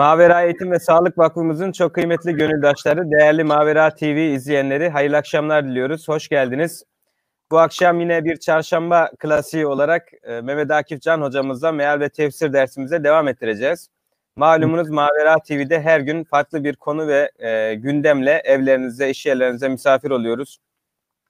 Mavera Eğitim ve Sağlık Vakfımızın çok kıymetli gönüldaşları, değerli Mavera TV izleyenleri hayırlı akşamlar diliyoruz. Hoş geldiniz. Bu akşam yine bir çarşamba klasiği olarak e, Mehmet Akif Can hocamızla meal ve tefsir dersimize devam ettireceğiz. Malumunuz Mavera TV'de her gün farklı bir konu ve e, gündemle evlerinize, iş yerlerinize misafir oluyoruz.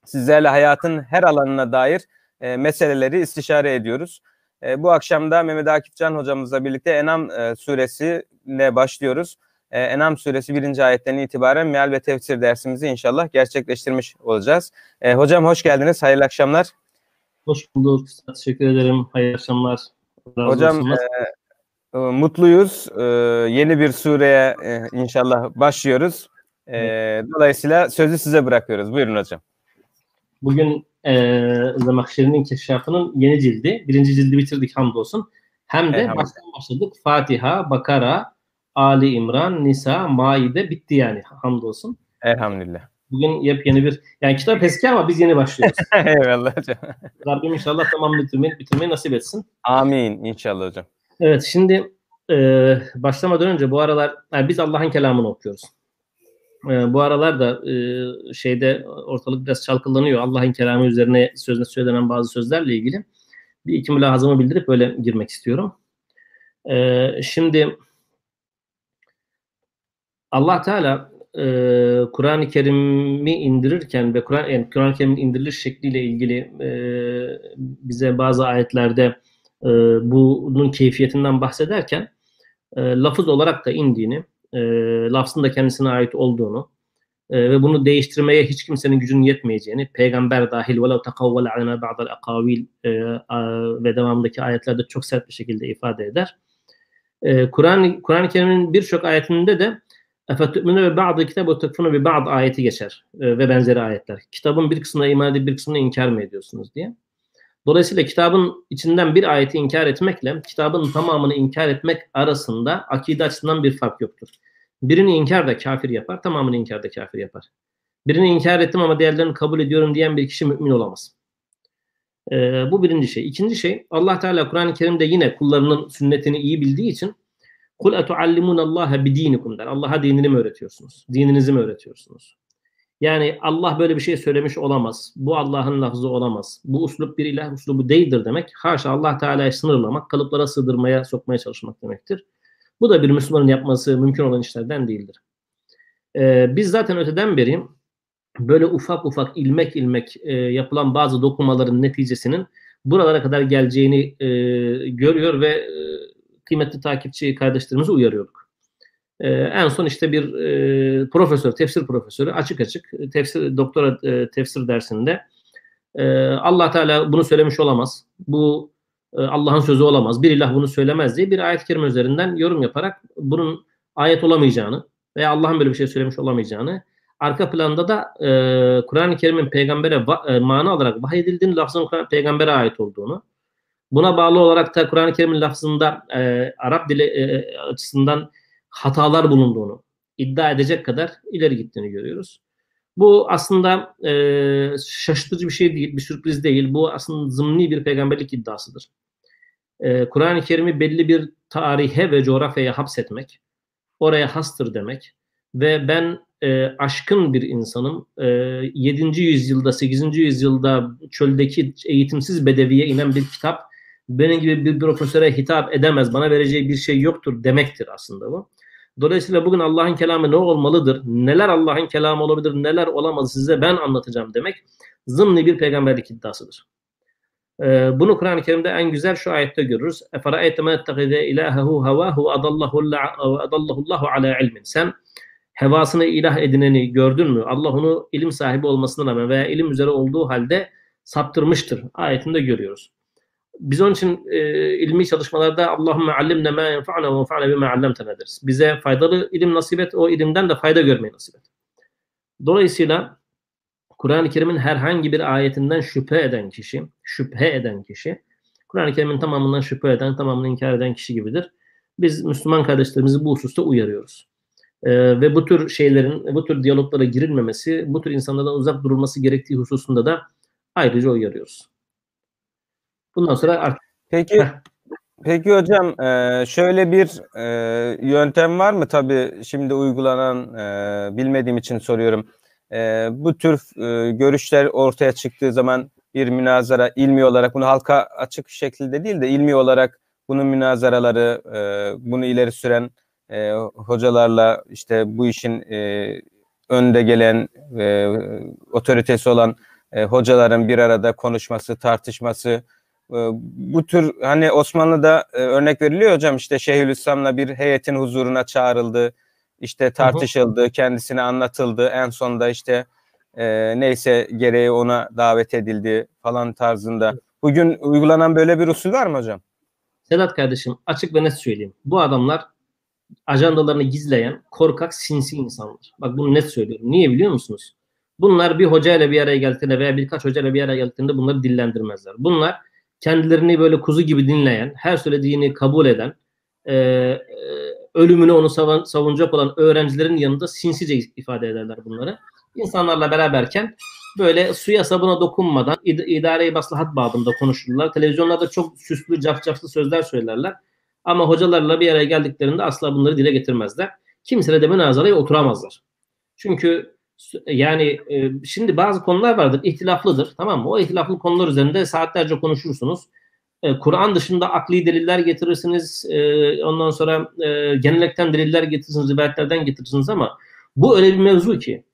Sizlerle hayatın her alanına dair e, meseleleri istişare ediyoruz. E, bu akşam da Mehmet Akif Can hocamızla birlikte Enam e, suresiyle başlıyoruz. E, Enam suresi birinci ayetten itibaren meal ve tefsir dersimizi inşallah gerçekleştirmiş olacağız. E, hocam hoş geldiniz, hayırlı akşamlar. Hoş bulduk, teşekkür ederim, hayırlı akşamlar. Razı hocam e, e, mutluyuz, e, yeni bir sureye e, inşallah başlıyoruz. E, dolayısıyla sözü size bırakıyoruz, buyurun hocam. Bugün e, Zemakşeri'nin keşfafının yeni cildi. Birinci cildi bitirdik hamdolsun. Hem de baştan başladık. Fatiha, Bakara, Ali İmran, Nisa, Maide bitti yani hamdolsun. Elhamdülillah. Bugün yepyeni bir, yani kitap eski ama biz yeni başlıyoruz. Eyvallah hocam. Rabbim inşallah tamam bitirmeyi, bitirmeyi nasip etsin. Amin inşallah hocam. Evet şimdi e, başlamadan önce bu aralar yani biz Allah'ın kelamını okuyoruz. E, bu aralar da e, şeyde ortalık biraz çalkalanıyor. Allah'ın kelamı üzerine sözde söylenen bazı sözlerle ilgili. Bir iki mülahazamı bildirip böyle girmek istiyorum. E, şimdi Allah Teala e, Kur'an-ı Kerim'i indirirken ve Kur'an yani Kur'an-ı Kerim'in indiriliş şekliyle ilgili e, bize bazı ayetlerde e, bunun keyfiyetinden bahsederken e, lafız olarak da indiğini, e, lafzın da kendisine ait olduğunu e, ve bunu değiştirmeye hiç kimsenin gücünün yetmeyeceğini, peygamber dahil وَلَوْ تَقَوَّلَ عَلَيْنَا بَعْضَ الْاَقَاوِيلِ ve devamındaki ayetlerde çok sert bir şekilde ifade eder. E, Kur'an-ı Kerim'in birçok ayetinde de اَفَتُؤْمِنُوا بَعْضِ كِتَبُ تَكْفُنُوا بِبَعْض ayeti geçer e, ve benzeri ayetler. Kitabın bir kısmına iman edip bir kısmına inkar mı ediyorsunuz diye. Dolayısıyla kitabın içinden bir ayeti inkar etmekle kitabın tamamını inkar etmek arasında akide açısından bir fark yoktur. Birini inkar da kafir yapar, tamamını inkar da kafir yapar. Birini inkar ettim ama diğerlerini kabul ediyorum diyen bir kişi mümin olamaz. Ee, bu birinci şey. İkinci şey Allah Teala Kur'an-ı Kerim'de yine kullarının sünnetini iyi bildiği için Kul etuallimun Allah bidinikum der. Allah'a dinini mi öğretiyorsunuz? Dininizi mi öğretiyorsunuz? Yani Allah böyle bir şey söylemiş olamaz. Bu Allah'ın lafzı olamaz. Bu uslup bir ilah uslubu değildir demek. Haşa Allah Teala'yı sınırlamak, kalıplara sığdırmaya, sokmaya çalışmak demektir. Bu da bir Müslümanın yapması mümkün olan işlerden değildir. Ee, biz zaten öteden beri böyle ufak ufak ilmek ilmek e, yapılan bazı dokumaların neticesinin buralara kadar geleceğini e, görüyor ve e, kıymetli takipçi kardeşlerimizi uyarıyorduk. Ee, en son işte bir e, profesör, tefsir profesörü açık açık tefsir doktora e, tefsir dersinde e, Allah Teala bunu söylemiş olamaz. Bu e, Allah'ın sözü olamaz. Bir ilah bunu söylemez diye bir ayet-i kerime üzerinden yorum yaparak bunun ayet olamayacağını veya Allah'ın böyle bir şey söylemiş olamayacağını arka planda da e, Kur'an-ı Kerim'in peygambere va- e, mana olarak vahyedildiğini lafzın peygambere ait olduğunu Buna bağlı olarak da Kur'an-ı Kerim'in lafzında e, Arap dili e, açısından hatalar bulunduğunu iddia edecek kadar ileri gittiğini görüyoruz. Bu aslında e, şaşırtıcı bir şey değil, bir sürpriz değil. Bu aslında zımni bir peygamberlik iddiasıdır. E, Kur'an-ı Kerim'i belli bir tarihe ve coğrafyaya hapsetmek, oraya hastır demek ve ben e, aşkın bir insanım. E, 7. yüzyılda, 8. yüzyılda çöldeki eğitimsiz bedeviye inen bir kitap benim gibi bir profesöre hitap edemez, bana vereceği bir şey yoktur demektir aslında bu. Dolayısıyla bugün Allah'ın kelamı ne olmalıdır, neler Allah'ın kelamı olabilir, neler olamaz size ben anlatacağım demek zımni bir peygamberlik iddiasıdır. Ee, bunu Kur'an-ı Kerim'de en güzel şu ayette görürüz. اَفَرَأَيْتَ مَا اتَّخِذَ اِلَٰهَهُ هَوَاهُ اَدَلَّهُ اللّٰهُ عَلَى ilmin. Sen hevasını ilah edineni gördün mü? Allah onu ilim sahibi olmasına rağmen veya ilim üzere olduğu halde saptırmıştır. Ayetinde görüyoruz. Biz onun için e, ilmi çalışmalarda Allahümme allimne ma yenfa'na ve enfa'na bima allamtena deriz. Bize faydalı ilim nasip et, o ilimden de fayda görmeyi nasip et. Dolayısıyla Kur'an-ı Kerim'in herhangi bir ayetinden şüphe eden kişi, şüphe eden kişi, Kur'an-ı Kerim'in tamamından şüphe eden, tamamını inkar eden kişi gibidir. Biz Müslüman kardeşlerimizi bu hususta uyarıyoruz. Ee, ve bu tür şeylerin, bu tür diyaloglara girilmemesi, bu tür insanlardan uzak durulması gerektiği hususunda da ayrıca uyarıyoruz. Bundan sonra artık Peki Peki hocam e, şöyle bir e, yöntem var mı? Tabii şimdi uygulanan e, bilmediğim için soruyorum. Bu tür görüşler ortaya çıktığı zaman bir münazara ilmi olarak bunu halka açık şekilde değil de ilmi olarak bunun münazaraları bunu ileri süren hocalarla işte bu işin önde gelen otoritesi olan hocaların bir arada konuşması, tartışması bu tür hani Osmanlı'da e, örnek veriliyor hocam işte Şeyhülislam'la bir heyetin huzuruna çağrıldı. işte tartışıldı, kendisine anlatıldı. En sonunda işte e, neyse gereği ona davet edildi falan tarzında. Bugün uygulanan böyle bir usul var mı hocam? Sedat kardeşim açık ve net söyleyeyim. Bu adamlar ajandalarını gizleyen korkak sinsi insanlar. Bak bunu net söylüyorum. Niye biliyor musunuz? Bunlar bir hocayla bir araya geldiğinde veya birkaç hocayla bir araya geldiğinde bunları dillendirmezler. Bunlar kendilerini böyle kuzu gibi dinleyen, her söylediğini kabul eden, e, e, ölümünü onu savun, savunacak olan öğrencilerin yanında sinsice ifade ederler bunları. İnsanlarla beraberken böyle suya sabuna dokunmadan id- idare-i babında konuşurlar. Televizyonlarda çok süslü, cafcaflı sözler söylerler. Ama hocalarla bir araya geldiklerinde asla bunları dile getirmezler. Kimseyle de münazaraya oturamazlar. Çünkü yani e, şimdi bazı konular vardır ihtilaflıdır tamam mı? O ihtilaflı konular üzerinde saatlerce konuşursunuz. E, Kur'an dışında akli deliller getirirsiniz. E, ondan sonra e, genellikten deliller getirirsiniz, rivayetlerden getirirsiniz ama bu öyle bir mevzu ki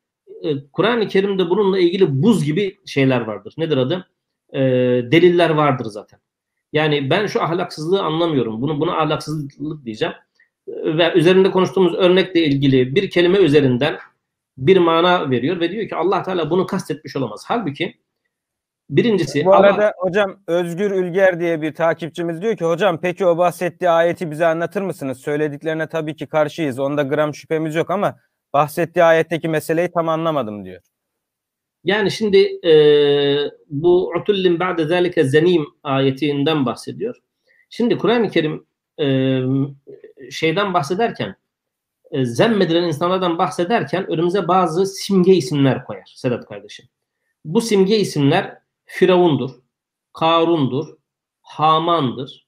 Kur'an-ı Kerim'de bununla ilgili buz gibi şeyler vardır. Nedir adı? Deliller vardır zaten. Yani ben şu ahlaksızlığı anlamıyorum. Bunu buna ahlaksızlık diyeceğim. Ve üzerinde konuştuğumuz örnekle ilgili bir kelime üzerinden bir mana veriyor ve diyor ki Allah Teala bunu kastetmiş olamaz. Halbuki birincisi Bu arada Allah... hocam Özgür Ülger diye bir takipçimiz diyor ki hocam peki o bahsettiği ayeti bize anlatır mısınız? Söylediklerine tabii ki karşıyız. Onda gram şüphemiz yok ama bahsettiği ayetteki meseleyi tam anlamadım diyor. Yani şimdi e, bu utullin ba'de zalike zenim ayetinden bahsediyor. Şimdi Kur'an-ı Kerim e, şeyden bahsederken e, zemmedilen insanlardan bahsederken önümüze bazı simge isimler koyar Sedat kardeşim. Bu simge isimler Firavundur, Karun'dur, Haman'dır,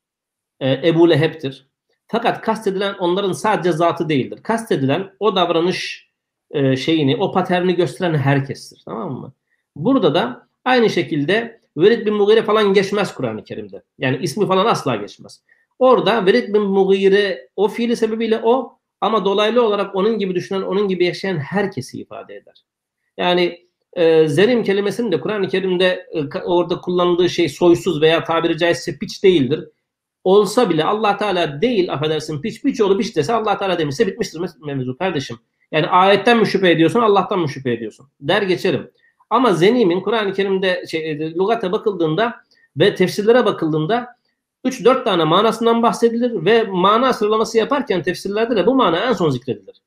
e, Ebu Leheb'tir. Fakat kastedilen onların sadece zatı değildir. Kastedilen o davranış e, şeyini, o paterni gösteren herkestir. Tamam mı? Burada da aynı şekilde Velid bin Mughire falan geçmez Kur'an-ı Kerim'de. Yani ismi falan asla geçmez. Orada Velid bin Mughire o fiili sebebiyle o ama dolaylı olarak onun gibi düşünen, onun gibi yaşayan herkesi ifade eder. Yani e, zerim kelimesinin de Kur'an-ı Kerim'de e, orada kullanıldığı şey soysuz veya tabiri caizse piç değildir. Olsa bile Allah Teala değil affedersin piç piç olup piç dese Allah Teala demişse bitmiştir mevzu kardeşim. Yani ayetten mi şüphe ediyorsun Allah'tan mı şüphe ediyorsun? Der geçerim. Ama zenimin Kur'an-ı Kerim'de şey, e, lügate bakıldığında ve tefsirlere bakıldığında 3-4 tane manasından bahsedilir ve mana sıralaması yaparken tefsirlerde de bu mana en son zikredilir.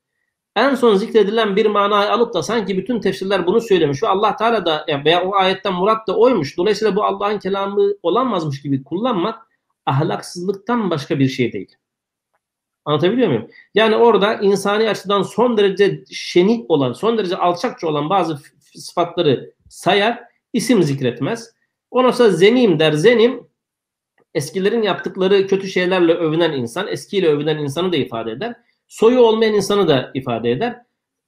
En son zikredilen bir manayı alıp da sanki bütün tefsirler bunu söylemiş ve Allah Teala da veya o ayetten murat da oymuş. Dolayısıyla bu Allah'ın kelamı olamazmış gibi kullanmak ahlaksızlıktan başka bir şey değil. Anlatabiliyor muyum? Yani orada insani açıdan son derece şenik olan, son derece alçakça olan bazı sıfatları sayar, isim zikretmez. Ondan sonra zenim der. Zenim eskilerin yaptıkları kötü şeylerle övünen insan, eskiyle övünen insanı da ifade eder. Soyu olmayan insanı da ifade eder.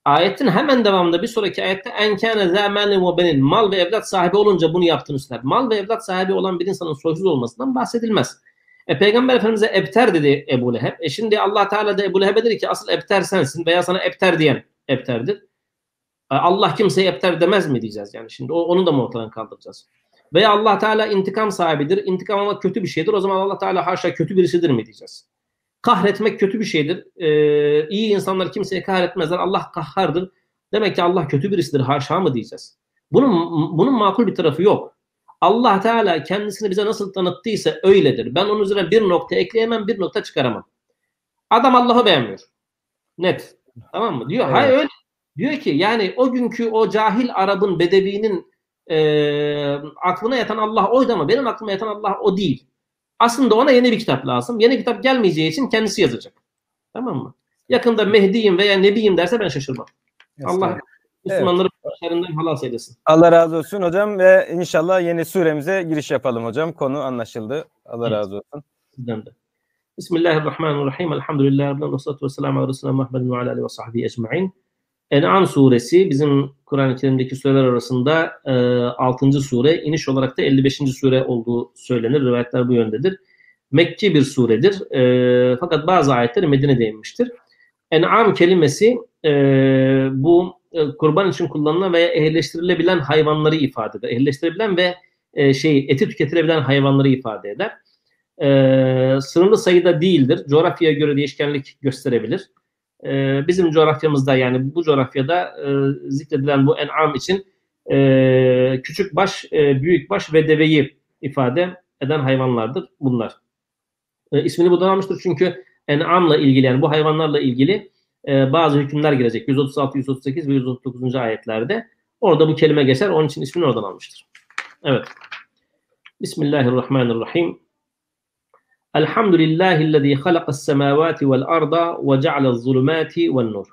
Ayetin hemen devamında bir sonraki ayette enkâne zâmâne ve benin mal ve evlat sahibi olunca bunu yaptığını söyler. Mal ve evlat sahibi olan bir insanın soysuz olmasından bahsedilmez. E, Peygamber Efendimiz'e ebter dedi Ebu Leheb. E şimdi Allah Teala da Ebu Leheb'e dedi ki asıl ebter sensin veya sana ebter diyen ebterdir. E, Allah kimseye ebter demez mi diyeceğiz yani şimdi onu da mı ortadan kaldıracağız? Veya Allah Teala intikam sahibidir. İntikam almak kötü bir şeydir. O zaman Allah Teala haşa kötü birisidir mi diyeceğiz. Kahretmek kötü bir şeydir. Ee, iyi insanlar kimseye kahretmezler. Allah kahhardır. Demek ki Allah kötü birisidir. Haşa mı diyeceğiz. Bunun, bunun makul bir tarafı yok. Allah Teala kendisini bize nasıl tanıttıysa öyledir. Ben onun üzerine bir nokta ekleyemem, bir nokta çıkaramam. Adam Allah'ı beğenmiyor. Net. Tamam mı? Diyor. Evet. Hayır öyle. Diyor ki yani o günkü o cahil Arap'ın, Bedevi'nin e, aklına yatan Allah oydu ama benim aklıma yatan Allah o değil. Aslında ona yeni bir kitap lazım. Yeni kitap gelmeyeceği için kendisi yazacak. Tamam mı? Yakında Mehdi'yim veya Nebiyim derse ben şaşırmam. Allah Müslümanları evet. başlarından halas eylesin. Allah razı olsun hocam ve inşallah yeni suremize giriş yapalım hocam. Konu anlaşıldı. Allah evet. razı olsun. Sizden de. Bismillahirrahmanirrahim. Elhamdülillahi Rabbil ve salatu ve selamu Muhammedin ve alihi ve sahbihi ecma'in. En'am suresi bizim Kur'an-ı Kerim'deki sureler arasında e, 6. sure, iniş olarak da 55. sure olduğu söylenir. Rivayetler bu yöndedir. Mekki bir suredir. E, fakat bazı ayetleri Medine'de inmiştir. En'am kelimesi e, bu e, kurban için kullanılan veya ehleştirilebilen hayvanları ifade eder. Ehleştirilebilen ve e, şey eti tüketilebilen hayvanları ifade eder. E, sınırlı sayıda değildir. Coğrafyaya göre değişkenlik gösterebilir. E, bizim coğrafyamızda yani bu coğrafyada e, zikredilen bu en'am için e, küçük baş, e, büyük baş ve deveyi ifade eden hayvanlardır bunlar. E, ismini buradan almıştır çünkü en'amla ilgili yani bu hayvanlarla ilgili e, bazı hükümler gelecek. 136, 138 ve 139. ayetlerde. Orada bu kelime geçer. Onun için ismini oradan almıştır. Evet. Bismillahirrahmanirrahim. Elhamdülillahillezî halakas semâvâti vel arda ve ceale'z zulümâti vel nur.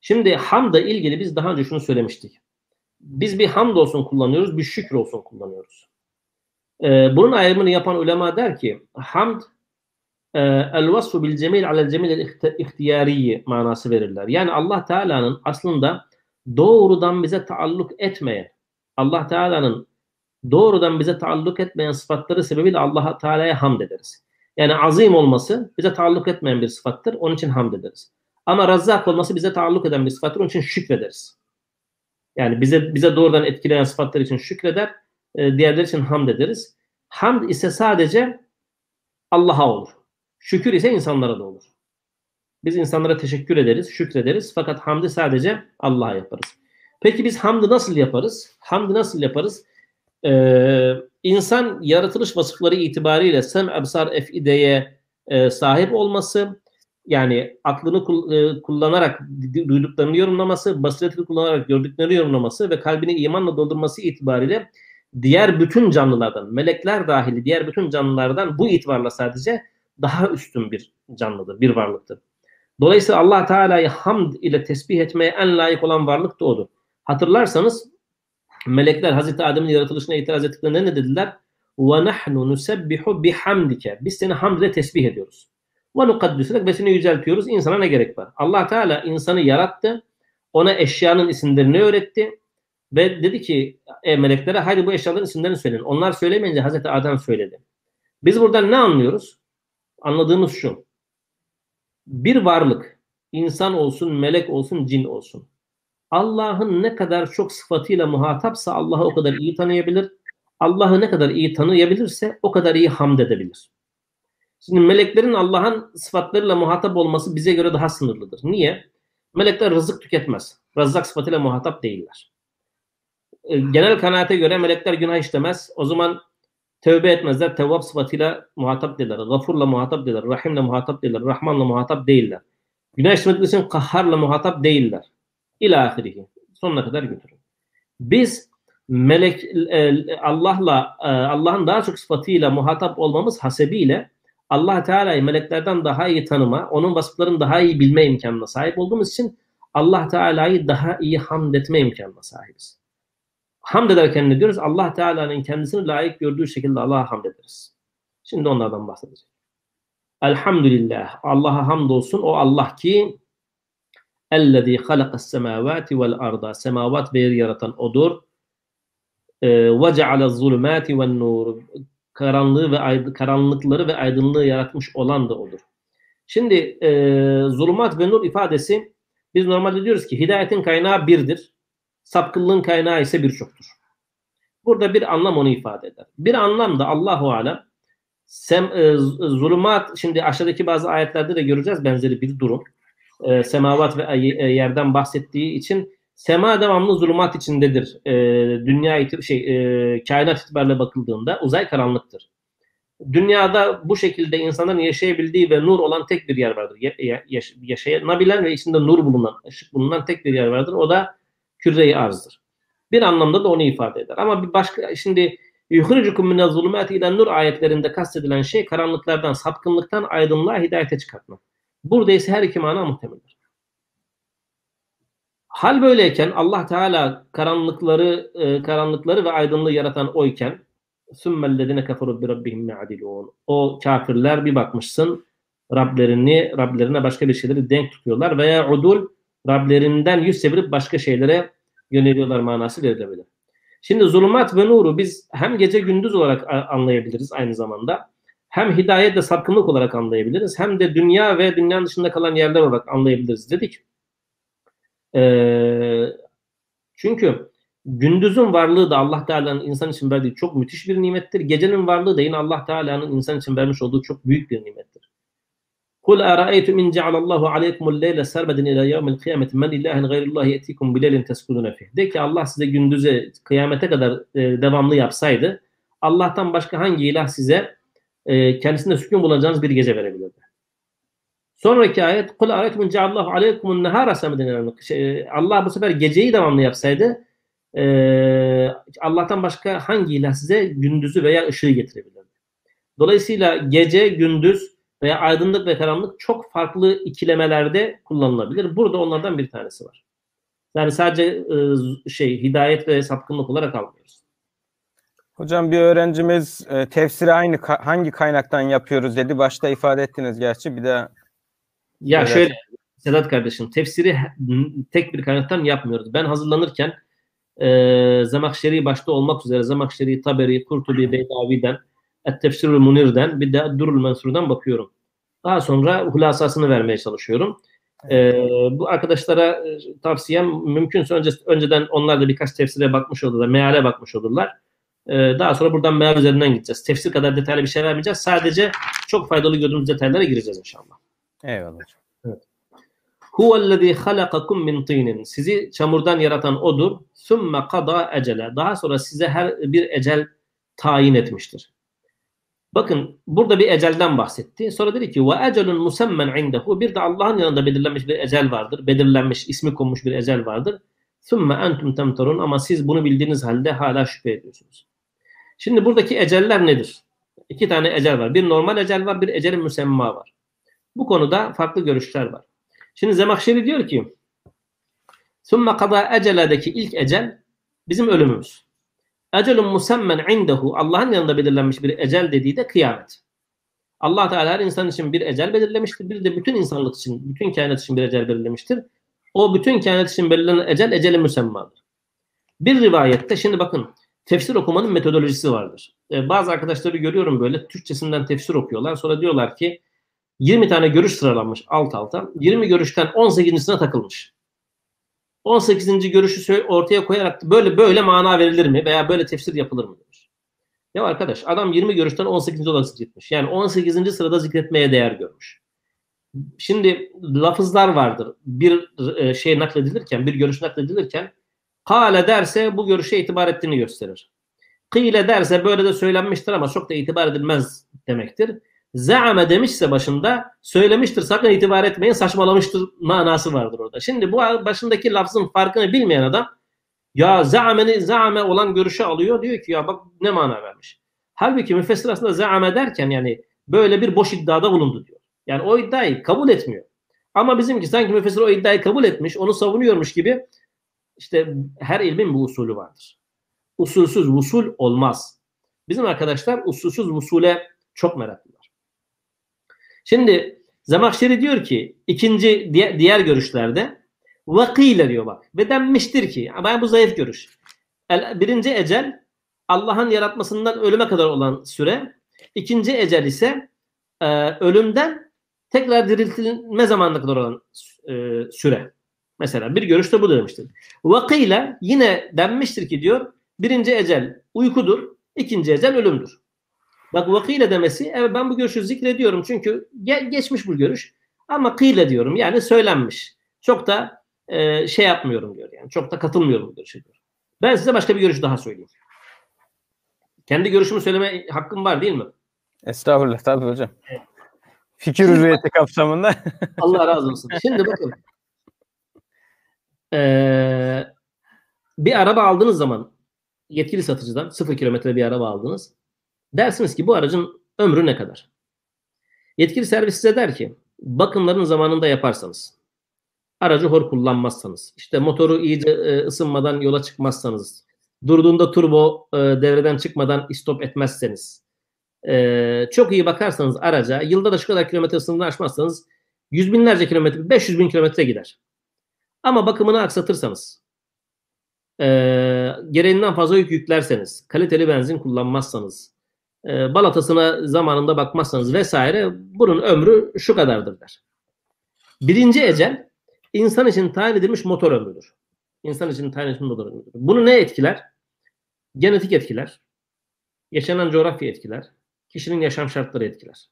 Şimdi hamda ilgili biz daha önce şunu söylemiştik. Biz bir hamd olsun kullanıyoruz, bir şükür olsun kullanıyoruz. Ee, bunun ayrımını yapan ulema der ki hamd e, el vasfu bil cemil alel cemil ihtiyariyi manası verirler. Yani Allah Teala'nın aslında doğrudan bize taalluk etmeyen, Allah Teala'nın doğrudan bize taalluk etmeyen sıfatları sebebiyle Allah Teala'ya hamd ederiz. Yani azim olması bize taalluk etmeyen bir sıfattır. Onun için hamd ederiz. Ama razzak olması bize taalluk eden bir sıfattır. Onun için şükrederiz. Yani bize bize doğrudan etkileyen sıfatlar için şükreder. E, diğerleri için hamd ederiz. Hamd ise sadece Allah'a olur. Şükür ise insanlara da olur. Biz insanlara teşekkür ederiz, şükrederiz. Fakat hamdi sadece Allah'a yaparız. Peki biz hamdı nasıl yaparız? Hamdı nasıl yaparız? Ee, insan yaratılış vasıfları itibariyle sem, ebsar, efideye e, sahip olması, yani aklını e, kullanarak duyduklarını yorumlaması, basiretini kullanarak gördüklerini yorumlaması ve kalbini imanla doldurması itibariyle diğer bütün canlılardan, melekler dahili diğer bütün canlılardan bu itibarla sadece daha üstün bir canlıdır, bir varlıktır. Dolayısıyla Allah Teala'yı hamd ile tesbih etmeye en layık olan varlık da odur. Hatırlarsanız melekler Hazreti Adem'in yaratılışına itiraz ettiklerinde ne dediler? وَنَحْنُ نُسَبِّحُ بِحَمْدِكَ Biz seni hamd ile tesbih ediyoruz. وَنُقَدِّسُلَكَ Ve seni yüceltiyoruz. İnsana ne gerek var? Allah Teala insanı yarattı. Ona eşyanın isimlerini öğretti. Ve dedi ki e, meleklere haydi bu eşyaların isimlerini söyleyin. Onlar söylemeyince Hazreti Adem söyledi. Biz buradan ne anlıyoruz? Anladığımız şu. Bir varlık, insan olsun, melek olsun, cin olsun. Allah'ın ne kadar çok sıfatıyla muhatapsa Allah'ı o kadar iyi tanıyabilir. Allah'ı ne kadar iyi tanıyabilirse o kadar iyi hamd edebilir. Şimdi meleklerin Allah'ın sıfatlarıyla muhatap olması bize göre daha sınırlıdır. Niye? Melekler rızık tüketmez. Razzak sıfatıyla muhatap değiller. Ee, genel kanaate göre melekler günah işlemez. O zaman tevbe etmezler. Tevvab sıfatıyla muhatap değiller. Gafurla muhatap değiller. Rahimle muhatap değiller. Rahmanla muhatap değiller. Günah işlemediği için kahharla muhatap değiller. İlâ ahirihi. Sonuna kadar götürün. Biz melek e, Allah'la e, Allah'ın daha çok sıfatıyla muhatap olmamız hasebiyle Allah Teala'yı meleklerden daha iyi tanıma, onun vasıflarını daha iyi bilme imkanına sahip olduğumuz için Allah Teala'yı daha iyi hamd etme imkanına sahibiz. Hamd ederken ne diyoruz? Allah Teala'nın kendisini layık gördüğü şekilde Allah'a hamd ederiz. Şimdi onlardan bahsedeceğim. Elhamdülillah. Allah'a hamdolsun. O Allah ki ellezî halakas semâvâti vel arda. Semavat ve yer yaratan odur. Ee, ve cealez zulümâti vel nur. Karanlığı ve karanlıkları ve aydınlığı yaratmış olan da odur. Şimdi e, zulümat ve nur ifadesi biz normalde diyoruz ki hidayetin kaynağı birdir. Sapkınlığın kaynağı ise birçoktur. Burada bir anlam onu ifade eder. Bir anlam da Allahu alem sem, e, zulümat şimdi aşağıdaki bazı ayetlerde de göreceğiz benzeri bir durum. E, semavat ve e, yerden bahsettiği için sema devamlı zulümat içindedir. E, dünya şey e, kainat itibariyle bakıldığında uzay karanlıktır. Dünyada bu şekilde insanların yaşayabildiği ve nur olan tek bir yer vardır. Ya, yaş, yaşayanabilen ve içinde nur bulunan, ışık bulunan tek bir yer vardır. O da küre-i arzdır. Bir anlamda da onu ifade eder. Ama bir başka şimdi yuhricukum mine zulümati ile nur ayetlerinde kastedilen şey karanlıklardan, sapkınlıktan aydınlığa hidayete çıkartmak. Burada ise her iki mana muhtemeldir. Hal böyleyken Allah Teala karanlıkları e, karanlıkları ve aydınlığı yaratan oyken sümmellezine kafaru bi rabbihim me'adilun. O kafirler bir bakmışsın Rablerini, Rablerine başka bir şeyleri denk tutuyorlar veya udul Rablerinden yüz çevirip başka şeylere yöneliyorlar manası verilebilir. Şimdi zulümat ve nuru biz hem gece gündüz olarak anlayabiliriz aynı zamanda. Hem hidayet ve sapkınlık olarak anlayabiliriz. Hem de dünya ve dünyanın dışında kalan yerler olarak anlayabiliriz dedik. Ee, çünkü gündüzün varlığı da Allah Teala'nın insan için verdiği çok müthiş bir nimettir. Gecenin varlığı da yine Allah Teala'nın insan için vermiş olduğu çok büyük bir nimettir. Kul ara'aytum in cealallahu aleykumul leyle sermeden ila yevmil kıyameti men ilahin gayrullahi etikum bileylin teskunune fih. De ki Allah size gündüze kıyamete kadar e, devamlı yapsaydı Allah'tan başka hangi ilah size e, kendisinde sükun bulacağınız bir gece verebilirdi. Sonraki ayet kul ara'aytum in cealallahu aleykumun nehara sermeden şey, Allah bu sefer geceyi devamlı yapsaydı e, Allah'tan başka hangi ilah size gündüzü veya ışığı getirebilirdi. Dolayısıyla gece, gündüz veya aydınlık ve karanlık çok farklı ikilemelerde kullanılabilir. Burada onlardan bir tanesi var. Yani sadece e, şey hidayet ve sapkınlık olarak almıyoruz. Hocam bir öğrencimiz e, tefsiri aynı ka- hangi kaynaktan yapıyoruz dedi. Başta ifade ettiniz gerçi bir de Ya evet. şöyle Sedat kardeşim tefsiri tek bir kaynaktan yapmıyoruz. Ben hazırlanırken e, Zemakşeri başta olmak üzere Zemakşeri, Taberi, Kurtubi, Beydavi'den Et-Tefsirul Munir'den bir de Durul Mensur'dan bakıyorum. Daha sonra hulasasını vermeye çalışıyorum. Ee, bu arkadaşlara e, tavsiyem mümkünse önce, önceden onlar da birkaç tefsire bakmış olurlar, meale bakmış olurlar. Ee, daha sonra buradan meal üzerinden gideceğiz. Tefsir kadar detaylı bir şey vermeyeceğiz. Sadece çok faydalı gördüğümüz detaylara gireceğiz inşallah. Eyvallah. Evet. Huvellezî halakakum min tînin. Sizi çamurdan yaratan odur. Sümme kada ecele. Daha sonra size her bir ecel tayin etmiştir. Bakın burada bir ecelden bahsetti. Sonra dedi ki ve ecelun musemmen indehu. Bir de Allah'ın yanında belirlenmiş bir ecel vardır. Belirlenmiş, ismi konmuş bir ecel vardır. Sümme entum temtarun ama siz bunu bildiğiniz halde hala şüphe ediyorsunuz. Şimdi buradaki eceller nedir? İki tane ecel var. Bir normal ecel var, bir ecel müsemma var. Bu konuda farklı görüşler var. Şimdi Zemahşeri diyor ki Sümme kada eceledeki ilk ecel bizim ölümümüz. Ecelun musemmen indehu Allah'ın yanında belirlenmiş bir ecel dediği de kıyamet. Allah Teala her insan için bir ecel belirlemiştir. Bir de bütün insanlık için, bütün kainat için bir ecel belirlemiştir. O bütün kainat için belirlenen ecel eceli müsemmadır. Bir rivayette şimdi bakın tefsir okumanın metodolojisi vardır. Ee, bazı arkadaşları görüyorum böyle Türkçesinden tefsir okuyorlar. Sonra diyorlar ki 20 tane görüş sıralanmış alt alta. 20 görüşten 18.sine takılmış. 18. görüşü ortaya koyarak böyle böyle mana verilir mi veya böyle tefsir yapılır mı demiş. Ya arkadaş adam 20 görüşten 18. olarak zikretmiş. Yani 18. sırada zikretmeye değer görmüş. Şimdi lafızlar vardır. Bir e, şey nakledilirken, bir görüş nakledilirken kale derse bu görüşe itibar ettiğini gösterir. Kıyle derse böyle de söylenmiştir ama çok da itibar edilmez demektir. Zaame demişse başında söylemiştir sakın itibar etmeyin saçmalamıştır manası vardır orada. Şimdi bu başındaki lafzın farkını bilmeyen adam ya zaameni zaame olan görüşü alıyor diyor ki ya bak ne mana vermiş. Halbuki müfessir aslında zaame derken yani böyle bir boş iddiada bulundu diyor. Yani o iddiayı kabul etmiyor. Ama bizimki sanki müfessir o iddiayı kabul etmiş, onu savunuyormuş gibi işte her ilmin bu usulü vardır. Usulsüz usul olmaz. Bizim arkadaşlar usulsüz usule çok meraklılar. Şimdi Zemakşeri diyor ki ikinci diğer görüşlerde vakile diyor bak ve denmiştir ki ben bu zayıf görüş. birinci ecel Allah'ın yaratmasından ölüme kadar olan süre. ikinci ecel ise e, ölümden tekrar diriltilme zamanına kadar olan e, süre. Mesela bir görüşte bu demiştir. Vakile yine denmiştir ki diyor birinci ecel uykudur, ikinci ecel ölümdür. Bak vakile demesi evet ben bu görüşü zikrediyorum çünkü ge- geçmiş bu görüş ama kıyle diyorum yani söylenmiş. Çok da e, şey yapmıyorum diyor yani çok da katılmıyorum bu görüşe diyor. Ben size başka bir görüş daha söyleyeyim. Kendi görüşümü söyleme hakkım var değil mi? Estağfurullah tabii hocam. Fikir hürriyeti kapsamında. Allah razı olsun. Şimdi bakın. Ee, bir araba aldığınız zaman yetkili satıcıdan sıfır kilometre bir araba aldınız. Dersiniz ki bu aracın ömrü ne kadar? Yetkili servis size der ki bakımların zamanında yaparsanız, aracı hor kullanmazsanız, işte motoru iyice e, ısınmadan yola çıkmazsanız, durduğunda turbo e, devreden çıkmadan istop etmezseniz, e, çok iyi bakarsanız araca, yılda da şu kadar kilometre sınırını aşmazsanız yüz binlerce kilometre, 500 bin kilometre gider. Ama bakımını aksatırsanız, e, gereğinden fazla yük yüklerseniz, kaliteli benzin kullanmazsanız, e, balatasına zamanında bakmazsanız vesaire bunun ömrü şu kadardır der. Birinci ecel insan için tayin edilmiş motor ömrüdür. İnsan için tayin edilmiş motor ömrüdür. Bunu ne etkiler? Genetik etkiler, yaşanan coğrafya etkiler, kişinin yaşam şartları etkiler.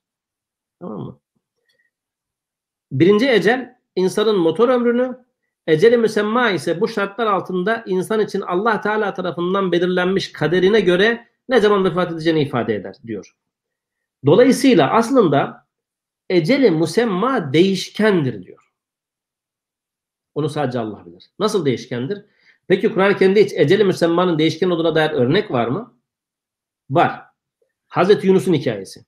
Tamam mı? Birinci ecel insanın motor ömrünü, eceli müsemma ise bu şartlar altında insan için Allah Teala tarafından belirlenmiş kaderine göre ne zaman vefat edeceğini ifade eder diyor. Dolayısıyla aslında eceli musemma değişkendir diyor. Onu sadece Allah bilir. Nasıl değişkendir? Peki Kur'an-ı Kerim'de hiç eceli müsemmanın değişken olduğuna dair örnek var mı? Var. Hazreti Yunus'un hikayesi.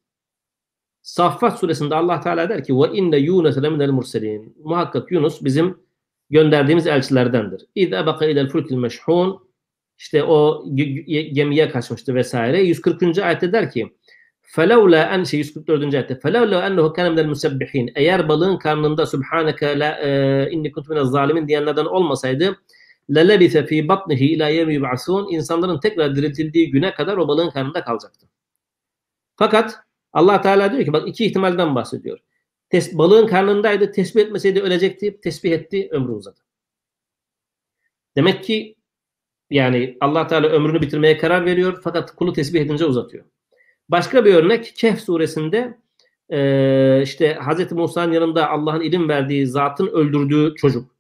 Saffat suresinde Allah Teala der ki ve inne Yunus leminel murselin. Muhakkak Yunus bizim gönderdiğimiz elçilerdendir. İz ebaka ilel fulkil meşhun işte o gemiye kaçmıştı vesaire. 140. ayette der ki فَلَوْلَا en şey 144. ayette فَلَوْلَا اَنَّهُ كَانَ مِنَ الْمُسَبِّحِينَ Eğer balığın karnında Subhaneke la e, inni kuntu minez zalimin diyenlerden olmasaydı لَلَبِثَ ف۪ي بَطْنِهِ اِلٰى يَوْمِ يُبْعَثُونَ insanların tekrar diriltildiği güne kadar o balığın karnında kalacaktı. Fakat Allah Teala diyor ki bak iki ihtimalden bahsediyor. Tes, balığın karnındaydı, tesbih etmeseydi ölecekti, tesbih etti, ömrü uzadı. Demek ki yani Allah Teala ömrünü bitirmeye karar veriyor fakat kulu tesbih edince uzatıyor. Başka bir örnek Kehf suresinde e, işte Hz. Musa'nın yanında Allah'ın ilim verdiği zatın öldürdüğü çocuk.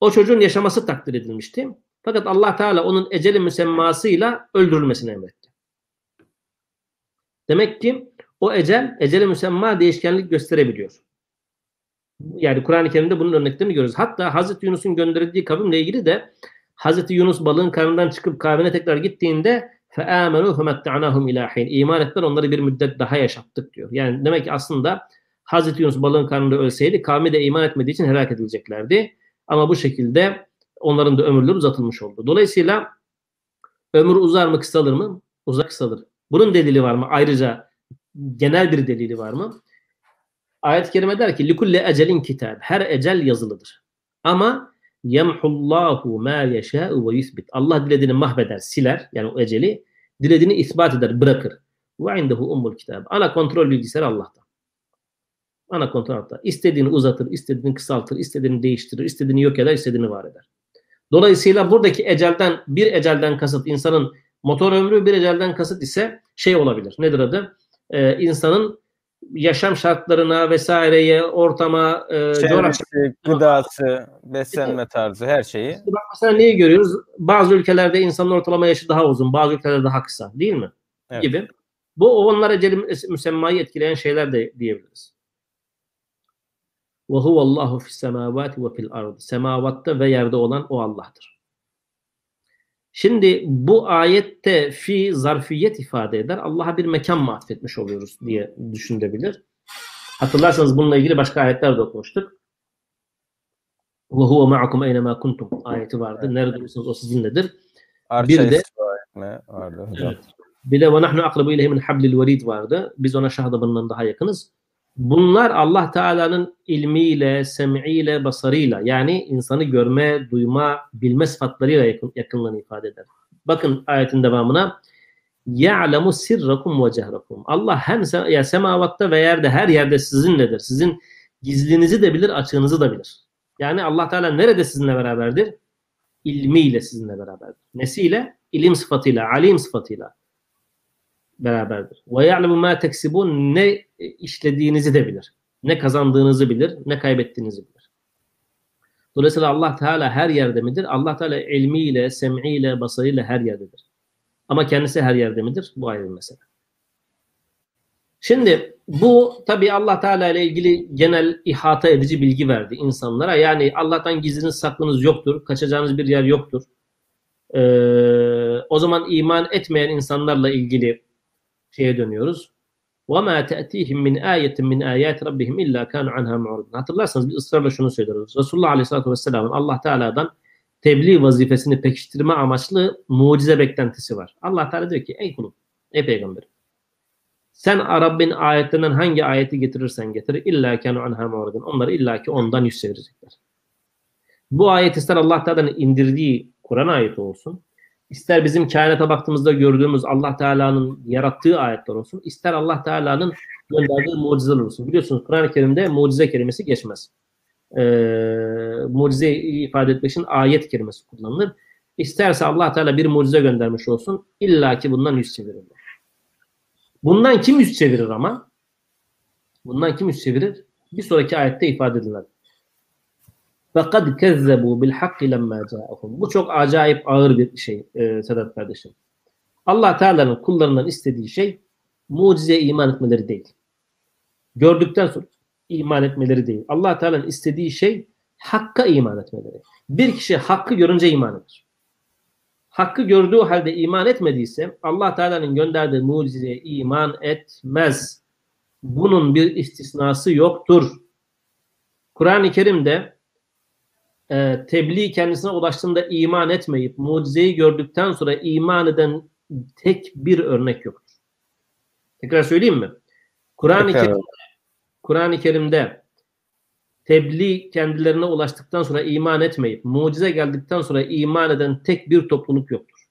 O çocuğun yaşaması takdir edilmişti. Fakat Allah Teala onun eceli müsemmasıyla öldürülmesini emretti. Demek ki o ecel, eceli müsemma değişkenlik gösterebiliyor. Yani Kur'an-ı Kerim'de bunun örneklerini görüyoruz. Hatta Hazreti Yunus'un gönderildiği kavimle ilgili de Hazreti Yunus balığın karnından çıkıp kavmine tekrar gittiğinde فَآمَنُوا فَمَتَّعْنَاهُمْ اِلٰى حِينَ İman ettiler onları bir müddet daha yaşattık diyor. Yani demek ki aslında Hazreti Yunus balığın karnında ölseydi kavmi de iman etmediği için helak edileceklerdi. Ama bu şekilde onların da ömürleri uzatılmış oldu. Dolayısıyla ömür uzar mı kısalır mı? Uzak kısalır. Bunun delili var mı? Ayrıca genel bir delili var mı? Ayet-i kerime der ki likulle ecelin kitab. Her ecel yazılıdır. Ama yemhullahu ma yeşâ'u ve yusbit. Allah dilediğini mahveder, siler yani o eceli. Dilediğini ispat eder, bırakır. Ve indehu ummul kitab. Ana kontrol bilgisayarı Allah'ta. Ana kontrol Allah'ta. İstediğini uzatır, istediğini kısaltır, istediğini değiştirir, istediğini yok eder, istediğini var eder. Dolayısıyla buradaki ecelden, bir ecelden kasıt insanın motor ömrü, bir ecelden kasıt ise şey olabilir. Nedir adı? Ee, insanın yaşam şartlarına vesaireye, ortama, e, coğrafya, gıdası, beslenme tarzı her şeyi. İşte bak mesela neyi görüyoruz? Bazı ülkelerde insanın ortalama yaşı daha uzun, bazı ülkelerde daha kısa değil mi? Evet. Gibi. Bu onlara eceli müsemmayı etkileyen şeyler de diyebiliriz. Ve huvallahu fis semavati ve fil ard. Semavatta ve yerde olan o Allah'tır. Şimdi bu ayette fi zarfiyet ifade eder. Allah'a bir mekan mı atfetmiş oluyoruz diye düşünebilir. Hatırlarsanız bununla ilgili başka ayetler de okumuştuk. Ve huve ma'akum eyne ma kuntum ayeti vardı. Nerede olursanız o sizinledir. Bir de vardı hocam. Evet. Bir de ve nahnu akrabu ileyhi min hablil verid vardı. Biz ona şahadabından daha yakınız. Bunlar Allah Teala'nın ilmiyle, sem'iyle, basarıyla yani insanı görme, duyma, bilme sıfatlarıyla yakın, yakınlığını ifade eder. Bakın ayetin devamına ya'lemu sirrakum ve cehrakum. Allah hem se ya semavatta ve yerde her yerde sizinledir. Sizin gizlinizi de bilir, açığınızı da bilir. Yani Allah Teala nerede sizinle beraberdir? İlmiyle sizinle beraberdir. Nesiyle? İlim sıfatıyla, alim sıfatıyla beraberdir. Ve ya'lemu ma teksibun ne işlediğinizi de bilir. Ne kazandığınızı bilir, ne kaybettiğinizi bilir. Dolayısıyla Allah Teala her yerde midir? Allah Teala ilmiyle, sem'iyle, basarıyla her yerdedir. Ama kendisi her yerde midir? Bu ayrı bir mesele. Şimdi bu tabi Allah Teala ile ilgili genel ihata edici bilgi verdi insanlara. Yani Allah'tan gizliniz saklınız yoktur. Kaçacağınız bir yer yoktur. Ee, o zaman iman etmeyen insanlarla ilgili şeye dönüyoruz. وَمَا تَأْتِيهِمْ مِنْ آيَةٍ مِنْ آيَاتِ رَبِّهِمْ اِلَّا كَانُ عَنْهَا مُعْرِضٍ Hatırlarsanız biz ısrarla şunu söylüyoruz. Resulullah Aleyhisselatü Vesselam'ın Allah Teala'dan tebliğ vazifesini pekiştirme amaçlı mucize beklentisi var. Allah Teala diyor ki ey kulum, ey peygamber sen Rabbin ayetlerinden hangi ayeti getirirsen getir illa kanu anha muridin. Onları illaki ondan yüz çevirecekler. Bu ayet ister Allah Teala'nın indirdiği Kur'an ayeti olsun, ister bizim kainata baktığımızda gördüğümüz Allah Teala'nın yarattığı ayetler olsun, ister Allah Teala'nın gönderdiği mucizeler olsun. Biliyorsunuz Kur'an-ı Kerim'de mucize kelimesi geçmez. Ee, mucize ifade etmek için ayet kelimesi kullanılır. İsterse Allah Teala bir mucize göndermiş olsun, illaki bundan yüz çevirirler. Bundan kim yüz çevirir ama? Bundan kim yüz çevirir? Bir sonraki ayette ifade edilir. فَقَدْ كَذَّبُوا بِالْحَقِّ لَمَّا جَاءَهُمْ Bu çok acayip ağır bir şey e, Sedat kardeşim. Allah Teala'nın kullarından istediği şey mucizeye iman etmeleri değil. Gördükten sonra iman etmeleri değil. Allah Teala'nın istediği şey hakka iman etmeleri. Bir kişi hakkı görünce iman eder. Hakkı gördüğü halde iman etmediyse Allah Teala'nın gönderdiği mucizeye iman etmez. Bunun bir istisnası yoktur. Kur'an-ı Kerim'de e, tebliğ kendisine ulaştığında iman etmeyip mucizeyi gördükten sonra iman eden tek bir örnek yoktur. Tekrar söyleyeyim mi? Kur'an-ı Kerim'de, Kur'an-ı Kerim'de tebliğ kendilerine ulaştıktan sonra iman etmeyip mucize geldikten sonra iman eden tek bir topluluk yoktur.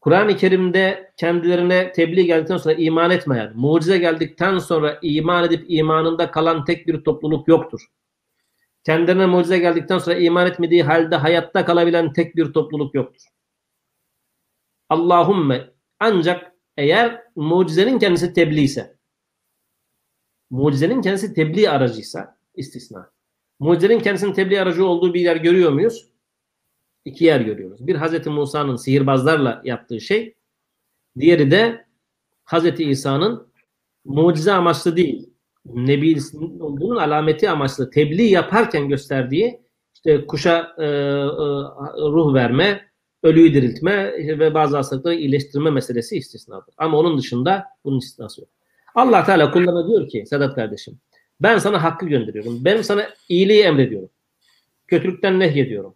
Kur'an-ı Kerim'de kendilerine tebliğ geldikten sonra iman etmeyen, mucize geldikten sonra iman edip imanında kalan tek bir topluluk yoktur. Kendilerine mucize geldikten sonra iman etmediği halde hayatta kalabilen tek bir topluluk yoktur. Allahümme ancak eğer mucizenin kendisi tebliğ ise, mucizenin kendisi tebliğ aracıysa istisna. Mucizenin kendisinin tebliğ aracı olduğu bir yer görüyor muyuz? İki yer görüyoruz. Bir Hazreti Musa'nın sihirbazlarla yaptığı şey, diğeri de Hazreti İsa'nın mucize amaçlı değil, Nebi'sinin olduğunun alameti amaçlı tebliğ yaparken gösterdiği işte kuşa e, e, ruh verme, ölüyü diriltme ve bazı hastalıkları iyileştirme meselesi istisnadır. Ama onun dışında bunun istisnası yok. Allah Teala kullarına diyor ki Sedat kardeşim ben sana hakkı gönderiyorum. Ben sana iyiliği emrediyorum. Kötülükten nehyediyorum.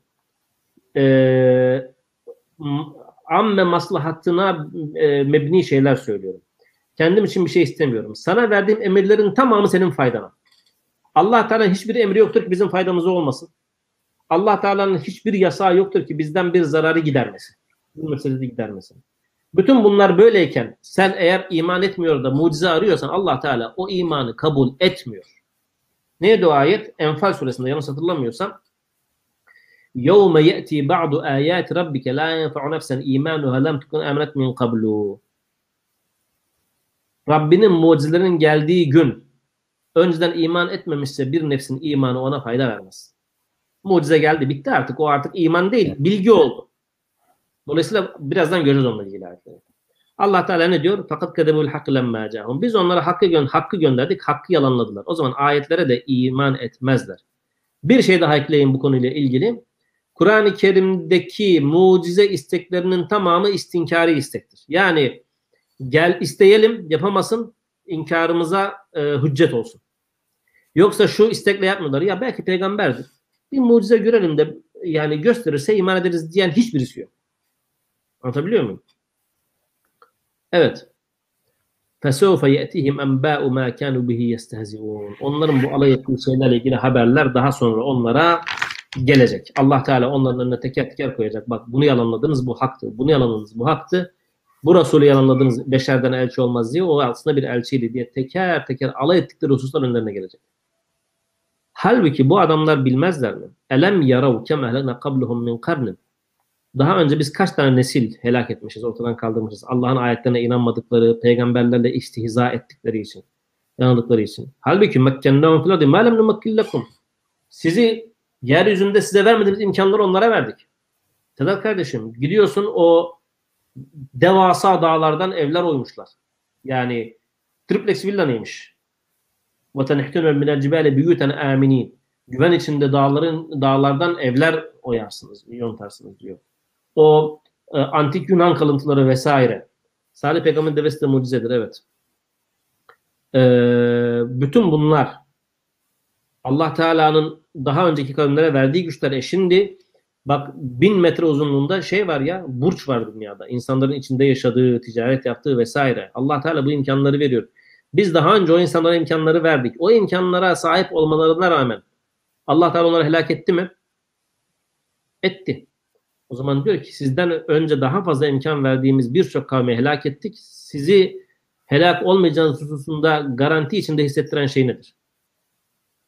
Ee, amme maslahatına e, mebni şeyler söylüyorum. Kendim için bir şey istemiyorum. Sana verdiğim emirlerin tamamı senin faydana. Allah Teala'nın hiçbir emri yoktur ki bizim faydamıza olmasın. Allah Teala'nın hiçbir yasağı yoktur ki bizden bir zararı gidermesin. Bu meselede gidermesin. Bütün bunlar böyleyken sen eğer iman etmiyor da mucize arıyorsan Allah Teala o imanı kabul etmiyor. Neydi o ayet? Enfal suresinde yanlış hatırlamıyorsam يَوْمَ يَأْتِي بَعْضُ آيَاتِ رَبِّكَ لَا يَنْفَعُ نَفْسًا اِيمَانُهَا لَمْ تُكُنْ اَمْنَتْ مِنْ قَبْلُ Rabbinin mucizelerinin geldiği gün önceden iman etmemişse bir nefsin imanı ona fayda vermez. Mucize geldi bitti artık o artık iman değil bilgi oldu. Dolayısıyla birazdan göreceğiz onunla ilgili ayetleri. Allah Teala ne diyor? Fakat kadebul hakkı lemmâ. Biz onlara hakkı, gö hakkı gönderdik, hakkı yalanladılar. O zaman ayetlere de iman etmezler. Bir şey daha ekleyeyim bu konuyla ilgili. Kur'an-ı Kerim'deki mucize isteklerinin tamamı istinkari istektir. Yani gel isteyelim, yapamasın, inkarımıza e, hüccet olsun. Yoksa şu istekle yapmıyorlar. Ya belki peygamberdir. Bir mucize görelim de yani gösterirse iman ederiz diyen hiçbirisi yok. Anlatabiliyor muyum? Evet. فَسَوْفَ يَأْتِهِمْ أَنْبَاءُ مَا كَانُوا بِهِ يَسْتَهْزِئُونَ Onların bu alay ettiği şeylerle ilgili haberler daha sonra onlara gelecek. Allah Teala onların önüne teker teker koyacak. Bak bunu yalanladınız bu haktı. Bunu yalanladınız bu haktı. Bu Resulü yalanladınız beşerden elçi olmaz diye. O aslında bir elçiydi diye teker teker alay ettikleri hususlar önlerine gelecek. Halbuki bu adamlar bilmezler mi? Elem yarav kemehlene kabluhum min karnin. Daha önce biz kaç tane nesil helak etmişiz, ortadan kaldırmışız. Allah'ın ayetlerine inanmadıkları, peygamberlerle istihza ettikleri için, yanıldıkları için. Halbuki mekkennehum fil ardı ma lem numakkillekum. Sizi yeryüzünde size vermediğimiz imkanları onlara verdik. Sedat kardeşim gidiyorsun o devasa dağlardan evler oymuşlar. Yani triplex villa neymiş? وَتَنْحِتُنَ مِنَ الْجِبَالِ بِيُوتًا آمِنِينَ Güven içinde dağların dağlardan evler oyarsınız, yontarsınız diyor o e, antik Yunan kalıntıları vesaire. Salih Peygamber'in devesi de mucizedir evet. E, bütün bunlar Allah Teala'nın daha önceki kavimlere verdiği güçler eşindi. Bak bin metre uzunluğunda şey var ya burç var dünyada. İnsanların içinde yaşadığı, ticaret yaptığı vesaire. Allah Teala bu imkanları veriyor. Biz daha önce o insanlara imkanları verdik. O imkanlara sahip olmalarına rağmen Allah Teala onları helak etti mi? Etti. O zaman diyor ki sizden önce daha fazla imkan verdiğimiz birçok kavmi helak ettik. Sizi helak olmayacağınız hususunda garanti içinde hissettiren şey nedir?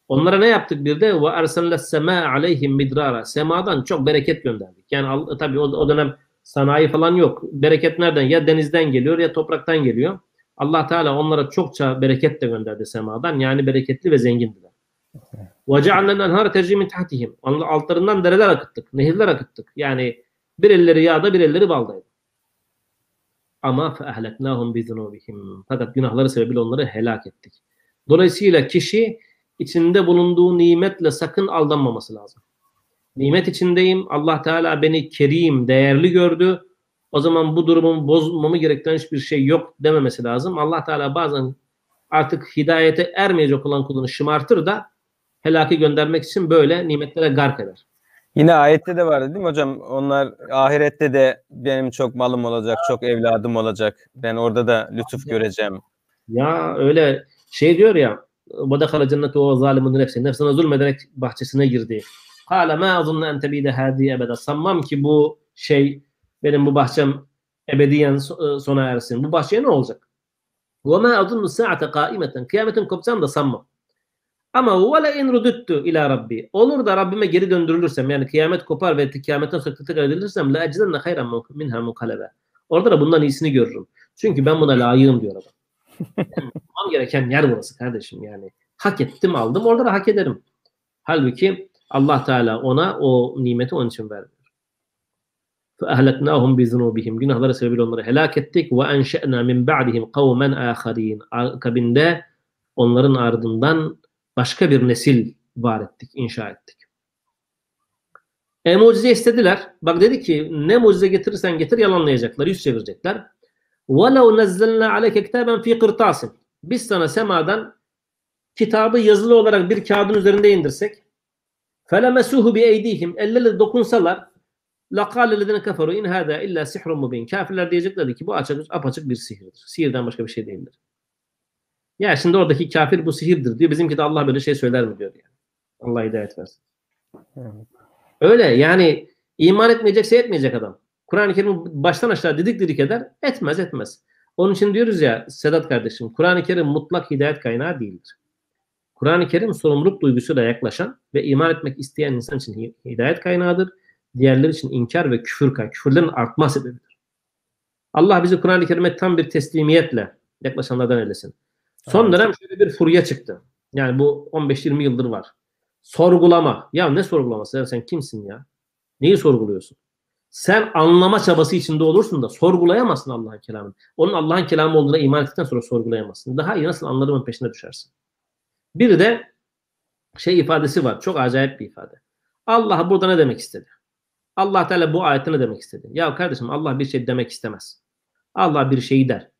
Onlara ne yaptık bir de ve ersalles sema aleyhim midrara. Semadan çok bereket gönderdik. Yani tabii o, o dönem sanayi falan yok. Bereket nereden? Ya denizden geliyor ya topraktan geliyor. Allah Teala onlara çokça bereket de gönderdi semadan. Yani bereketli ve zengindiler. Ve ceallen enhar terci min tahtihim. Altlarından dereler akıttık, nehirler akıttık. Yani bir elleri yağda, bir elleri baldaydı. Ama fe ehleknahum bi. Fakat günahları sebebiyle onları helak ettik. Dolayısıyla kişi içinde bulunduğu nimetle sakın aldanmaması lazım. Nimet içindeyim. Allah Teala beni kerim, değerli gördü. O zaman bu durumumu bozmamı gerektiren hiçbir şey yok dememesi lazım. Allah Teala bazen artık hidayete ermeyecek olan kulunu şımartır da helaki göndermek için böyle nimetlere gark eder. Yine ayette de vardı değil mi hocam? Onlar ahirette de benim çok malım olacak, çok evladım olacak. Ben orada da lütuf göreceğim. Ya öyle şey diyor ya وَدَخَلَ cennete o zalimun nefsi. Nefsine zulmederek bahçesine girdi. Kâle mâ azunne en tebîde hâdî ebede. Sanmam ki bu şey benim bu bahçem ebediyen sona ersin. Bu bahçeye ne olacak? وَمَا أَظُنُّ السَّاعَةَ قَائِمَةً Kıyametin kopacağını da sanmam. Ama وَلَا in ruduttu ila Rabbi. Olur da Rabbime geri döndürülürsem yani kıyamet kopar ve kıyametten sonra tekrar edilirsem la ecdenne hayran minha munkalebe. Orada da bundan iyisini görürüm. Çünkü ben buna layığım diyor adam. Yapmam gereken yer burası kardeşim yani. Hak ettim aldım orada da hak ederim. Halbuki Allah Teala ona o nimeti onun için vermiyor. فَاَهْلَكْنَاهُمْ بِذُنُوبِهِمْ Günahları sebebiyle onları helak ettik. وَاَنْشَأْنَا مِنْ بَعْدِهِمْ قَوْمًا آخَرِينَ Akabinde onların ardından başka bir nesil var ettik, inşa ettik. E mucize istediler. Bak dedi ki ne mucize getirirsen getir yalanlayacaklar, yüz çevirecekler. وَلَوْ نَزَّلْنَا عَلَيْكَ كِتَابًا ف۪ي قِرْطَاسٍ Biz sana semadan kitabı yazılı olarak bir kağıdın üzerinde indirsek فَلَمَسُوهُ بِاَيْد۪يهِمْ Ellerle dokunsalar لَقَالَ الَّذِينَ كَفَرُوا اِنْ هَذَا اِلَّا سِحْرٌ مُب۪ينَ Kafirler diyeceklerdi ki bu açık, apaçık bir sihirdir. Sihirden başka bir şey değildir. Ya şimdi oradaki kafir bu sihirdir diyor. Bizimki de Allah böyle şey söyler mi diyor yani. Allah hidayet versin. Öyle yani iman etmeyecekse etmeyecek adam. Kur'an-ı Kerim baştan aşağı didik didik eder. Etmez etmez. Onun için diyoruz ya Sedat kardeşim Kur'an-ı Kerim mutlak hidayet kaynağı değildir. Kur'an-ı Kerim sorumluluk duygusuyla yaklaşan ve iman etmek isteyen insan için hidayet kaynağıdır. Diğerleri için inkar ve küfür kaynağı. Küfürlerin artma sebebidir. Allah bizi Kur'an-ı Kerim'e tam bir teslimiyetle yaklaşanlardan eylesin. Son dönem şöyle bir furya çıktı. Yani bu 15-20 yıldır var. Sorgulama. Ya ne sorgulaması? Ya sen kimsin ya? Neyi sorguluyorsun? Sen anlama çabası içinde olursun da sorgulayamazsın Allah'ın kelamını. Onun Allah'ın kelamı olduğuna iman ettikten sonra sorgulayamazsın. Daha iyi nasıl anladığımın peşine düşersin. Bir de şey ifadesi var. Çok acayip bir ifade. Allah burada ne demek istedi? Allah Teala bu ayette ne demek istedi? Ya kardeşim Allah bir şey demek istemez. Allah bir şeyi der.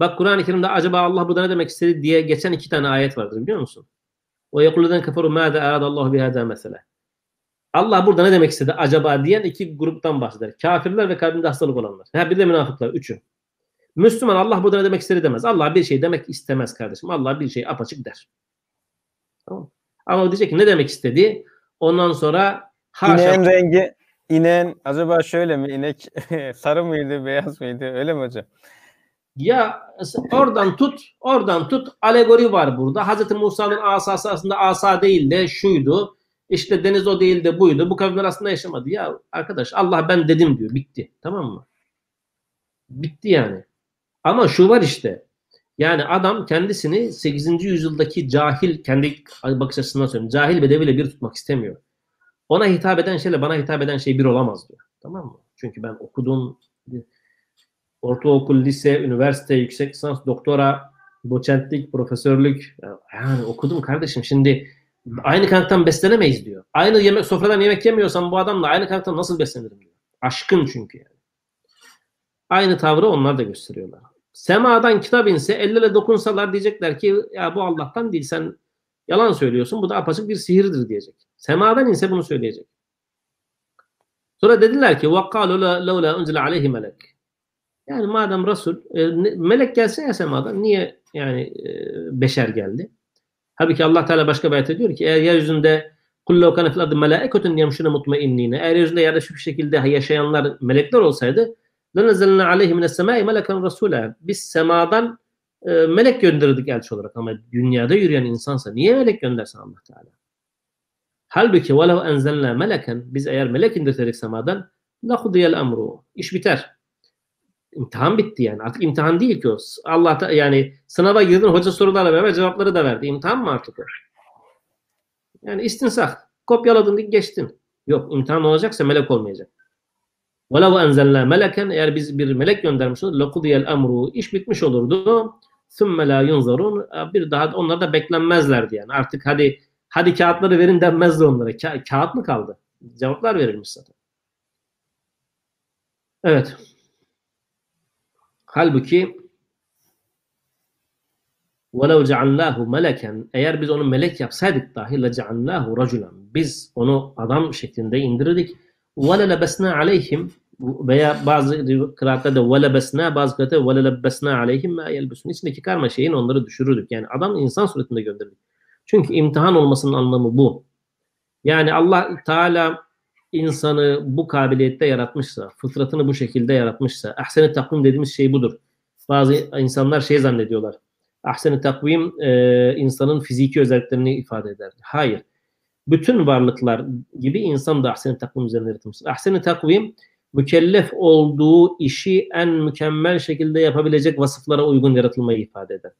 Bak Kur'an-ı Kerim'de acaba Allah burada ne demek istedi diye geçen iki tane ayet vardır biliyor musun? O yekuluden kafaru mâde aradallahu bihâdâ mesele. Allah burada ne demek istedi acaba diyen iki gruptan bahseder. Kafirler ve kalbinde hastalık olanlar. Ha, bir de münafıklar. Üçü. Müslüman Allah burada ne demek istedi demez. Allah bir şey demek istemez kardeşim. Allah bir şey apaçık der. Tamam Ama o diyecek ki ne demek istedi? Ondan sonra haşa. İneğin rengi inen acaba şöyle mi? İnek sarı mıydı, beyaz mıydı? Öyle mi hocam? Ya oradan tut, oradan tut. Alegori var burada. Hazreti Musa'nın asası aslında asa değil de şuydu. İşte deniz o değil de buydu. Bu kavimler aslında yaşamadı. Ya arkadaş Allah ben dedim diyor. Bitti. Tamam mı? Bitti yani. Ama şu var işte. Yani adam kendisini 8. yüzyıldaki cahil, kendi bakış açısından söylüyorum. Cahil bedeviyle bir tutmak istemiyor. Ona hitap eden şeyle bana hitap eden şey bir olamaz diyor. Tamam mı? Çünkü ben okudum, ortaokul, lise, üniversite, yüksek lisans, doktora, doçentlik, profesörlük. Yani okudum kardeşim şimdi aynı kaynaktan beslenemeyiz diyor. Aynı yemek sofradan yemek yemiyorsam bu adamla aynı kaynaktan nasıl beslenirim diyor. Aşkın çünkü yani. Aynı tavrı onlar da gösteriyorlar. Semadan kitap inse ellere dokunsalar diyecekler ki ya bu Allah'tan değil sen yalan söylüyorsun bu da apaçık bir sihirdir diyecek. Semadan inse bunu söyleyecek. Sonra dediler ki وَقَالُوا لَوْلَا اُنْزِلَ عَلَيْهِ melek. Yani madem Resul, e, melek gelse ya semadan niye yani e, beşer geldi? Halbuki Allah Teala başka bir ayette diyor ki eğer yeryüzünde kullu kana fil ardı melaiketun yemşuna mutmainnine eğer yeryüzünde yerleşik bir şekilde yaşayanlar melekler olsaydı lenezelne aleyhi mines semai meleken rasula biz semadan e, melek gönderirdik elçi olarak. Ama dünyada yürüyen insansa niye melek göndersin Allah Teala? Halbuki velev enzelna meleken biz eğer melek indirseydik semadan lahudiyel emru. İş biter İmtihan bitti yani. Artık imtihan değil ki o. Allah da, yani sınava girdin hoca sorularla beraber cevapları da verdi. İmtihan mı artık o? Yani istinsah. Kopyaladın geçtin. Yok imtihan olacaksa melek olmayacak. وَلَوْ enzelna meleken eğer biz bir melek göndermiş olurdu لَقُضِيَ الْاَمْرُ iş bitmiş olurdu. ثُمَّ لَا يُنْظَرُونَ bir daha onlar da beklenmezlerdi yani. Artık hadi hadi kağıtları verin denmezdi onlara. Ka- kağıt mı kaldı? Cevaplar verilmiş zaten. Evet. Halbuki وَلَوْ جَعَلْنَاهُ مَلَكًا Eğer biz onu melek yapsaydık dahi لَجَعَلْنَاهُ رَجُلًا Biz onu adam şeklinde indirirdik. وَلَلَبَسْنَا عَلَيْهِمْ veya bazı kıraatlerde وَلَبَسْنَا bazı kıraatlerde وَلَلَبَسْنَا عَلَيْهِمْ مَا يَلْبَسُونَ İçindeki karma şeyin onları düşürürdük. Yani adam insan suretinde gönderdik. Çünkü imtihan olmasının anlamı bu. Yani Allah Teala insanı bu kabiliyette yaratmışsa, fıtratını bu şekilde yaratmışsa, ahsen-i takvim dediğimiz şey budur. Bazı insanlar şey zannediyorlar. Ahsen-i takvim e, insanın fiziki özelliklerini ifade eder. Hayır. Bütün varlıklar gibi insan da ahsen-i takvim üzerine yaratılmıştır. Ahsen-i takvim mükellef olduğu işi en mükemmel şekilde yapabilecek vasıflara uygun yaratılmayı ifade eder.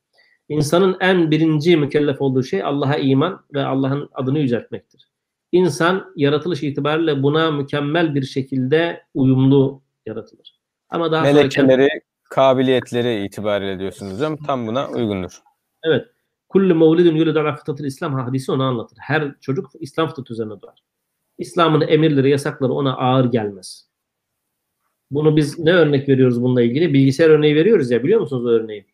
İnsanın en birinci mükellef olduğu şey Allah'a iman ve Allah'ın adını yüceltmektir. İnsan yaratılış itibariyle buna mükemmel bir şekilde uyumlu yaratılır. Ama daha Melekeleri, kabiliyetleri itibariyle diyorsunuz hocam. Tam buna uygundur. Evet. Kullu mevlidin yuledu ala fıtratil İslam hadisi onu anlatır. Her çocuk İslam fıtratı üzerine doğar. İslam'ın emirleri, yasakları ona ağır gelmez. Bunu biz ne örnek veriyoruz bununla ilgili? Bilgisayar örneği veriyoruz ya biliyor musunuz o örneği?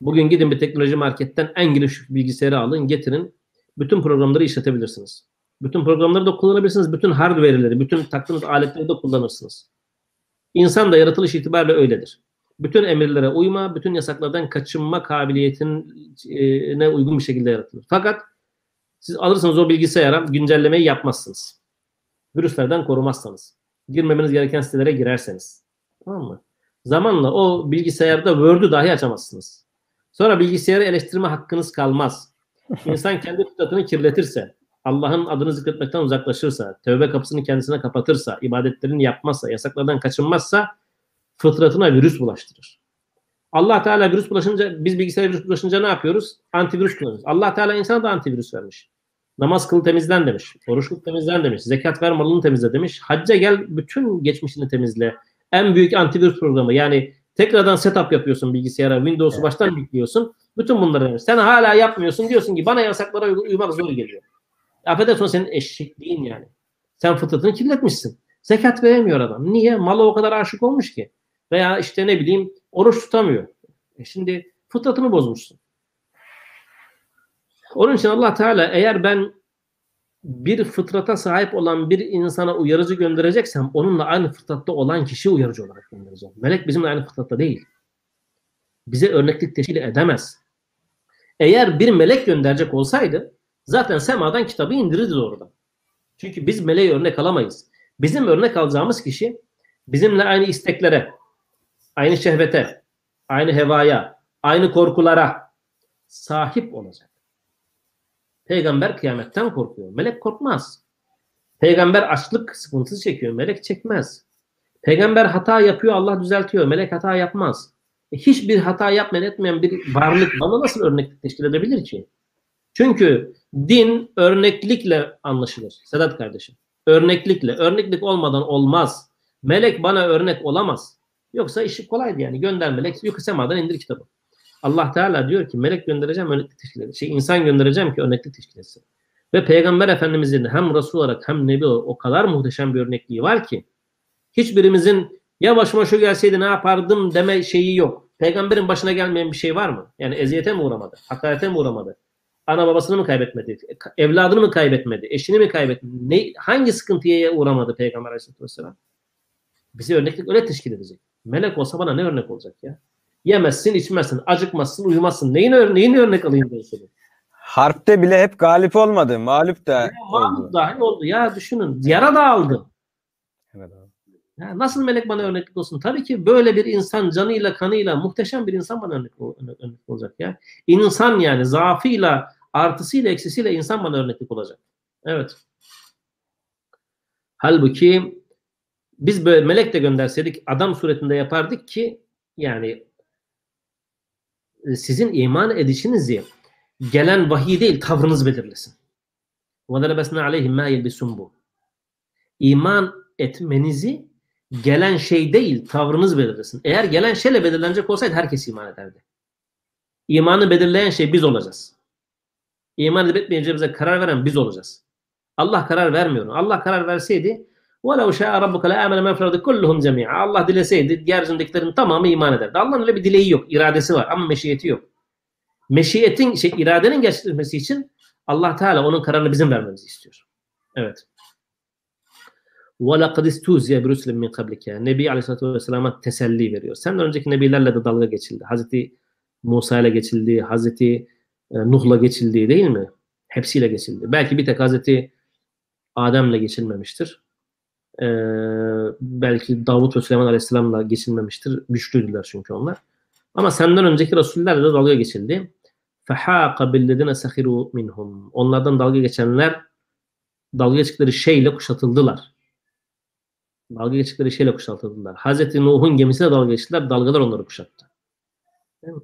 Bugün gidin bir teknoloji marketten en giriş bilgisayarı alın, getirin. Bütün programları işletebilirsiniz. Bütün programları da kullanabilirsiniz. Bütün hardware'leri, bütün taktığınız aletleri de kullanırsınız. İnsan da yaratılış itibariyle öyledir. Bütün emirlere uyma, bütün yasaklardan kaçınma kabiliyetine uygun bir şekilde yaratılır. Fakat siz alırsınız o bilgisayara güncellemeyi yapmazsınız. Virüslerden korumazsanız. Girmemeniz gereken sitelere girerseniz. Tamam mı? Zamanla o bilgisayarda Word'ü dahi açamazsınız. Sonra bilgisayarı eleştirme hakkınız kalmaz. İnsan kendi fıtratını kirletirse, Allah'ın adını zikretmekten uzaklaşırsa, tövbe kapısını kendisine kapatırsa, ibadetlerini yapmazsa, yasaklardan kaçınmazsa fıtratına virüs bulaştırır. Allah Teala virüs bulaşınca, biz bilgisayara virüs bulaşınca ne yapıyoruz? Antivirüs kullanıyoruz. Allah Teala insana da antivirüs vermiş. Namaz kıl temizlen demiş. Oruç kıl temizlen demiş. Zekat ver malını temizle demiş. Hacca gel bütün geçmişini temizle. En büyük antivirüs programı. Yani tekrardan setup yapıyorsun bilgisayara. Windows'u evet. baştan yüklüyorsun. Bütün bunları. Sen hala yapmıyorsun. Diyorsun ki bana yasaklara uymak zor geliyor. Affedersin senin eşekliğin yani. Sen fıtratını kirletmişsin. Zekat veremiyor adam. Niye? Mala o kadar aşık olmuş ki. Veya işte ne bileyim oruç tutamıyor. E şimdi fıtratını bozmuşsun. Onun için Allah Teala eğer ben bir fıtrata sahip olan bir insana uyarıcı göndereceksem onunla aynı fıtratta olan kişi uyarıcı olarak göndereceğim. Melek bizimle aynı fıtratta değil. Bize örneklik teşkil edemez. Eğer bir melek gönderecek olsaydı zaten semadan kitabı indirirdi doğrudan. Çünkü biz meleği örnek alamayız. Bizim örnek alacağımız kişi bizimle aynı isteklere, aynı şehvete, aynı hevaya, aynı korkulara sahip olacak. Peygamber kıyametten korkuyor. Melek korkmaz. Peygamber açlık sıkıntısı çekiyor. Melek çekmez. Peygamber hata yapıyor. Allah düzeltiyor. Melek hata yapmaz. E, hiçbir hata yapmayan etmeyen bir varlık bana nasıl örneklik teşkil edebilir ki? Çünkü din örneklikle anlaşılır. Sedat kardeşim. Örneklikle. Örneklik olmadan olmaz. Melek bana örnek olamaz. Yoksa işi kolaydı yani. Gönder melek. Yukarı semadan indir kitabı. Allah Teala diyor ki melek göndereceğim örneklik teşkil etsin. Şey, insan göndereceğim ki örneklik teşkil etsin. Ve Peygamber Efendimizin hem Resul olarak hem Nebi olarak o kadar muhteşem bir örnekliği var ki hiçbirimizin ya başıma şu gelseydi ne yapardım deme şeyi yok. Peygamberin başına gelmeyen bir şey var mı? Yani eziyete mi uğramadı? Hakarete mi uğramadı? Ana babasını mı kaybetmedi? Evladını mı kaybetmedi? Eşini mi kaybetmedi? Ne, hangi sıkıntıya uğramadı Peygamber Aleyhisselatü Vesselam? Bize örneklik öyle teşkil edecek. Melek olsa bana ne örnek olacak ya? Yemezsin, içmezsin, acıkmazsın, uyumazsın. Neyin, örne neyin örnek alayım ben seni? Harpte bile hep galip olmadı. Mağlup da Ya, oldu. dahi oldu. Ya düşünün. Yara da aldı. Evet abi. Ya nasıl melek bana örnek olsun? Tabii ki böyle bir insan canıyla kanıyla muhteşem bir insan bana örnek, örnek, olacak ya. İnsan yani zaafıyla artısıyla eksisiyle insan bana örneklik olacak. Evet. Halbuki biz böyle melek de gönderseydik adam suretinde yapardık ki yani sizin iman edişinizi gelen vahiy değil tavrınız belirlesin. وَذَلَبَسْنَا عَلَيْهِمْ مَا يَلْبِسُونَ bu. İman etmenizi gelen şey değil tavrınız belirlesin. Eğer gelen şeyle belirlenecek olsaydı herkes iman ederdi. İmanı belirleyen şey biz olacağız. İman edip etmeyeceğimize karar veren biz olacağız. Allah karar vermiyor. Allah karar verseydi وَلَوْ شَاءَ رَبُّكَ لَاَمَنَ مَنْ فِرَدِ كُلُّهُمْ جَمِيعًا Allah dileseydi yeryüzündekilerin tamamı iman ederdi. Allah'ın öyle bir dileği yok. iradesi var ama meşiyeti yok. Meşiyetin, şey, iradenin gerçekleşmesi için Allah Teala onun kararını bizim vermemizi istiyor. Evet. وَلَقَدْ اِسْتُوزِيَ بِرُسْلٍ مِنْ قَبْلِكَ Nebi Aleyhisselatü Vesselam'a teselli veriyor. Senden önceki nebilerle de dalga geçildi. Hazreti Musa ile geçildi, Hazreti e, Nuh'la geçildi değil mi? Hepsiyle geçildi. Belki bir tek Hazreti Adem'le geçilmemiştir. Ee, belki Davut ve Süleyman Aleyhisselam'la geçilmemiştir. Güçlüdüler çünkü onlar. Ama senden önceki Resullerle de dalga geçildi. فَحَاقَ بِالَّذِينَ سَخِرُوا minhum. Onlardan dalga geçenler dalga geçtikleri şeyle kuşatıldılar. Dalga geçtikleri şeyle kuşatıldılar. Hazreti Nuh'un gemisine dalga geçtiler. Dalgalar onları kuşattı. Değil mi?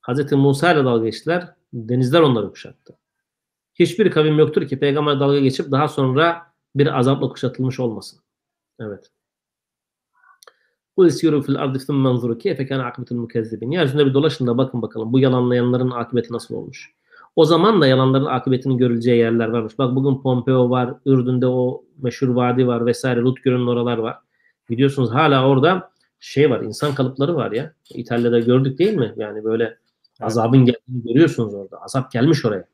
Hazreti Musa ile dalga geçtiler. Denizler onları kuşattı. Hiçbir kavim yoktur ki peygamber dalga geçip daha sonra bir azapla kuşatılmış olmasın. Evet. Bu isiru fil ardı thumma anzuru keyfe kana akibetul mukezzibin. Yeryüzünde bir dolaşın da bakın bakalım bu yalanlayanların akıbeti nasıl olmuş. O zaman da yalanların akıbetinin görüleceği yerler varmış. Bak bugün Pompeo var, Ürdün'de o meşhur vadi var vesaire, Rutgör'ün oralar var. Biliyorsunuz hala orada şey var, insan kalıpları var ya. İtalya'da gördük değil mi? Yani böyle azabın geldiğini görüyorsunuz orada. Azap gelmiş oraya.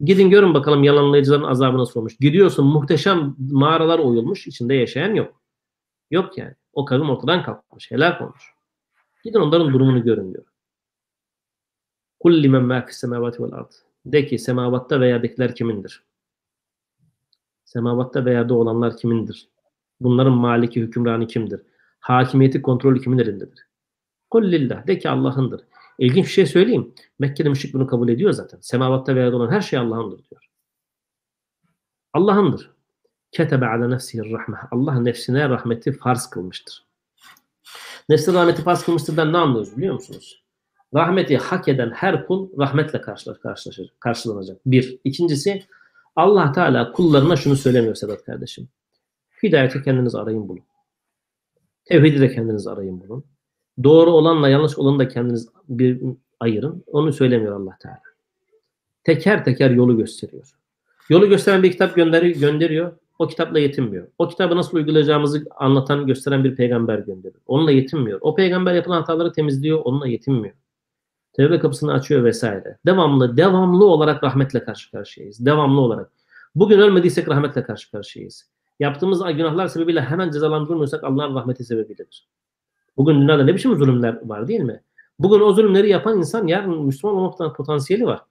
Gidin görün bakalım yalanlayıcıların azabı nasıl olmuş. Gidiyorsun muhteşem mağaralar oyulmuş. içinde yaşayan yok. Yok yani. O kavim ortadan kalkmış. Helak olmuş. Gidin onların durumunu görün diyor. Kul limen ma fis semavati vel ard. De ki semavatta ve yerdekiler kimindir? Semavatta ve yerde olanlar kimindir? Bunların maliki hükümranı kimdir? Hakimiyeti kontrolü kimin elindedir? Kul lillah. De ki Allah'ındır. İlginç bir şey söyleyeyim. Mekke'de müşrik bunu kabul ediyor zaten. Semavatta ve yerde olan her şey Allah'ındır diyor. Allah'ındır. Ketebe ala nefsihi rahme. Allah nefsine rahmeti farz kılmıştır. Nefsine rahmeti farz kılmıştır ne anlıyoruz biliyor musunuz? Rahmeti hak eden her kul rahmetle karşılaşır, karşılanacak. Bir. İkincisi Allah Teala kullarına şunu söylemiyor Sedat kardeşim. Hidayeti kendiniz arayın bulun. Tevhidi de kendiniz arayın bulun. Doğru olanla yanlış olanı da kendiniz bir ayırın. Onu söylemiyor Allah Teala. Teker teker yolu gösteriyor. Yolu gösteren bir kitap gönderiyor, gönderiyor. O kitapla yetinmiyor. O kitabı nasıl uygulayacağımızı anlatan, gösteren bir peygamber gönderiyor. Onunla yetinmiyor. O peygamber yapılan hataları temizliyor, onunla yetinmiyor. Tevbe kapısını açıyor vesaire. Devamlı, devamlı olarak rahmetle karşı karşıyayız. Devamlı olarak. Bugün ölmediysek rahmetle karşı karşıyayız. Yaptığımız günahlar sebebiyle hemen cezalandırılmıyorsak Allah'ın rahmeti sebebiyledir. Bugün dünyada ne biçim zulümler var değil mi? Bugün o zulümleri yapan insan yarın Müslüman olmaktan potansiyeli var.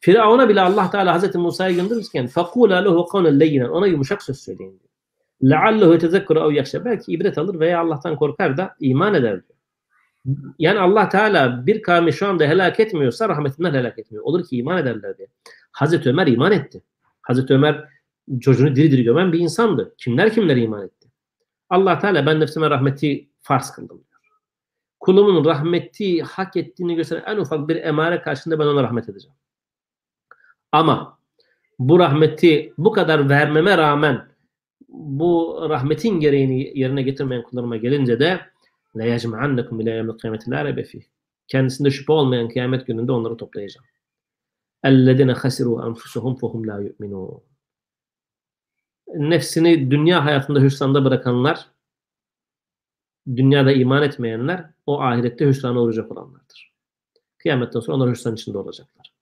Firavun'a bile Allah Teala Hazreti Musa'yı gönderirken فَقُولَا لَهُ قَوْنًا لَيِّنًا Ona yumuşak söz söyleyin diyor. لَعَلَّهُ يَتَذَكُّرَ اَوْ يَخْشَ Belki ibret alır veya Allah'tan korkar da iman eder diyor. Yani Allah Teala bir kavmi şu anda helak etmiyorsa rahmetinden helak etmiyor. Olur ki iman ederler diye. Hazreti Ömer iman etti. Hazreti Ömer çocuğunu diri diri gömen bir insandı. Kimler kimler iman etti. Allah Teala ben nefsime rahmeti farz kıldım diyor. kulumun rahmeti hak ettiğini gösteren en ufak bir emare karşında ben ona rahmet edeceğim. Ama bu rahmeti bu kadar vermeme rağmen bu rahmetin gereğini yerine getirmeyen kullarıma gelince de la yecma'annakum ila yevmil kıyameti la. Kendisinde şüphe olmayan kıyamet gününde onları toplayacağım. Ellezine hasiru enfusuhum fehum la yu'minun. Nefsini dünya hayatında hüsranda bırakanlar, dünyada iman etmeyenler o ahirette hüsrana uğrayacak olanlardır. Kıyametten sonra onlar hüsran içinde olacaklar.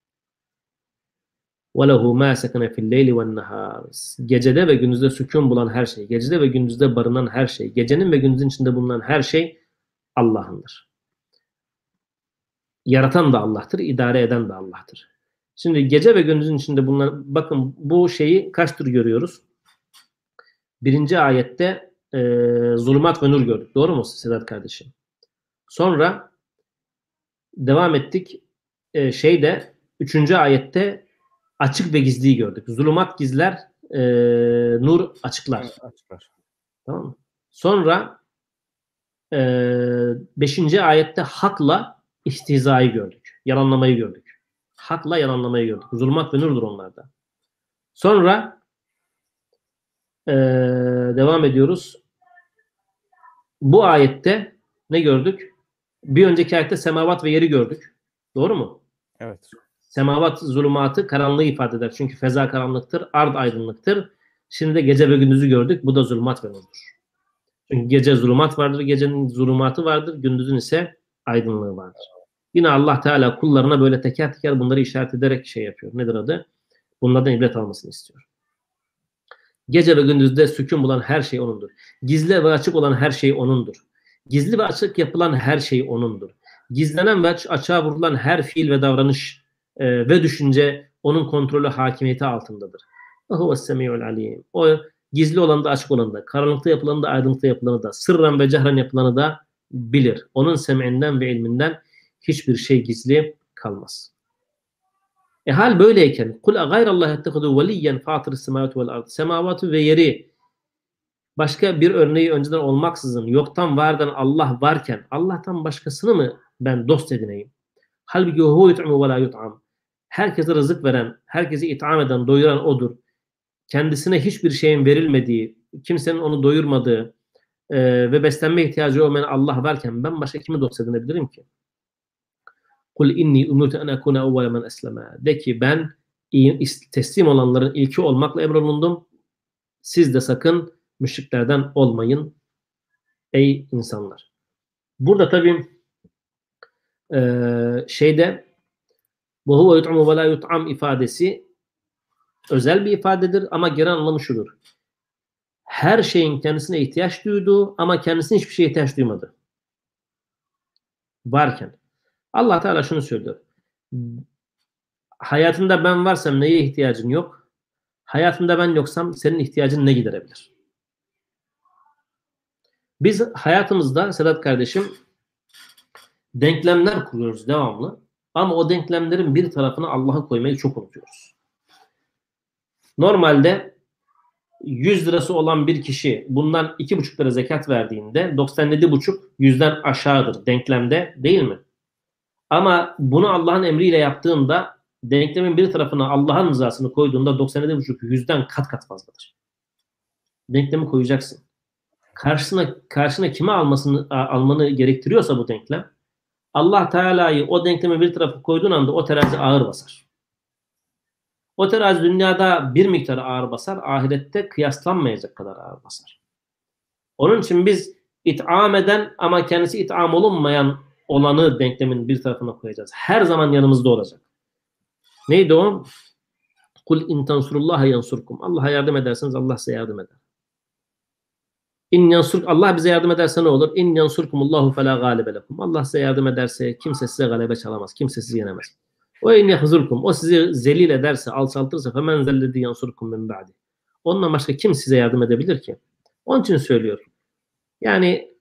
وَلَهُ مَا سَكَنَ فِي اللَّيْلِ وَالنَّهَارِ Gecede ve gündüzde sükun bulan her şey, gecede ve gündüzde barınan her şey, gecenin ve gündüzün içinde bulunan her şey Allah'ındır. Yaratan da Allah'tır, idare eden de Allah'tır. Şimdi gece ve gündüzün içinde bulunan, bakın bu şeyi kaç tür görüyoruz? Birinci ayette e, zulümat ve nur gördük. Doğru mu Sedat kardeşim? Sonra devam ettik. E, şeyde üçüncü ayette açık ve gizliyi gördük. Zulümat gizler, e, nur açıklar. Açıklar. Tamam mı? Sonra e, beşinci ayette hakla istihzayı gördük. Yalanlamayı gördük. Hakla yalanlamayı gördük. Zulmat ve nurdur onlarda. Sonra e, devam ediyoruz. Bu ayette ne gördük? Bir önceki ayette semavat ve yeri gördük. Doğru mu? Evet. Semavat zulümatı karanlığı ifade eder. Çünkü feza karanlıktır, ard aydınlıktır. Şimdi de gece ve gündüzü gördük. Bu da zulümat ve nurdur. Çünkü gece zulümat vardır, gecenin zulümatı vardır, gündüzün ise aydınlığı vardır. Yine Allah Teala kullarına böyle teker teker bunları işaret ederek şey yapıyor. Nedir adı? Bunlardan ibret almasını istiyor. Gece ve gündüzde sükun bulan her şey O'nundur. Gizli ve açık olan her şey O'nundur. Gizli ve açık yapılan her şey O'nundur. Gizlenen ve açığa vurulan her fiil ve davranış e, ve düşünce O'nun kontrolü hakimiyeti altındadır. Ve huves semi'ul. O gizli olanı da açık olanı da, karanlıkta yapılanı da, aydınlıkta yapılanı da, sırran ve cehren yapılanı da bilir. Onun semi'inden ve ilminden hiçbir şey gizli kalmaz. E hal böyleyken kul gayrallah ettehudu veliyen fatır semavati vel ard. Semavatı ve yeri başka bir örneği önceden olmaksızın yoktan vardan Allah varken Allah'tan başkasını mı ben dost edineyim? Halbuki hu yut'mu ve la yut'am. Herkese rızık veren, herkesi itham eden, doyuran odur. Kendisine hiçbir şeyin verilmediği, kimsenin onu doyurmadığı e, ve beslenme ihtiyacı olmayan Allah varken ben başka kimi dost edinebilirim ki? Kul inni umirtu en akuna evvele men esleme. De ki ben teslim olanların ilki olmakla emrolundum. Siz de sakın müşriklerden olmayın ey insanlar. Burada tabii e, şeyde bu huve yut'amu ve la yut'am ifadesi özel bir ifadedir ama genel anlamı şudur. Her şeyin kendisine ihtiyaç duyduğu ama kendisine hiçbir şeye ihtiyaç duymadı. Varken. Allah Teala şunu söylüyor. Hayatında ben varsam neye ihtiyacın yok? Hayatında ben yoksam senin ihtiyacın ne giderebilir? Biz hayatımızda Sedat kardeşim denklemler kuruyoruz devamlı. Ama o denklemlerin bir tarafına Allah'ı koymayı çok unutuyoruz. Normalde 100 lirası olan bir kişi bundan 2,5 lira zekat verdiğinde 97,5 yüzden aşağıdır denklemde değil mi? Ama bunu Allah'ın emriyle yaptığında denklemin bir tarafına Allah'ın rızasını koyduğunda 97,5 yüzden kat kat fazladır. Denklemi koyacaksın. Karşısına karşına kime almasını almanı gerektiriyorsa bu denklem Allah Teala'yı o denkleme bir tarafa koyduğun anda o terazi ağır basar. O terazi dünyada bir miktar ağır basar, ahirette kıyaslanmayacak kadar ağır basar. Onun için biz itham eden ama kendisi itham olunmayan olanı denklemin bir tarafına koyacağız. Her zaman yanımızda olacak. Neydi o? Kul in tansurullaha yansurkum. Allah'a yardım ederseniz Allah size yardım eder. İn yansur Allah bize yardım ederse ne olur? İn yansurkumullahu fela galibe lekum. Allah size yardım ederse kimse size galebe çalamaz. Kimse sizi yenemez. O in yahzurkum. O sizi zelil ederse, alçaltırsa femen zellezi yansurkum min ba'di. Ondan başka kim size yardım edebilir ki? Onun için söylüyor. Yani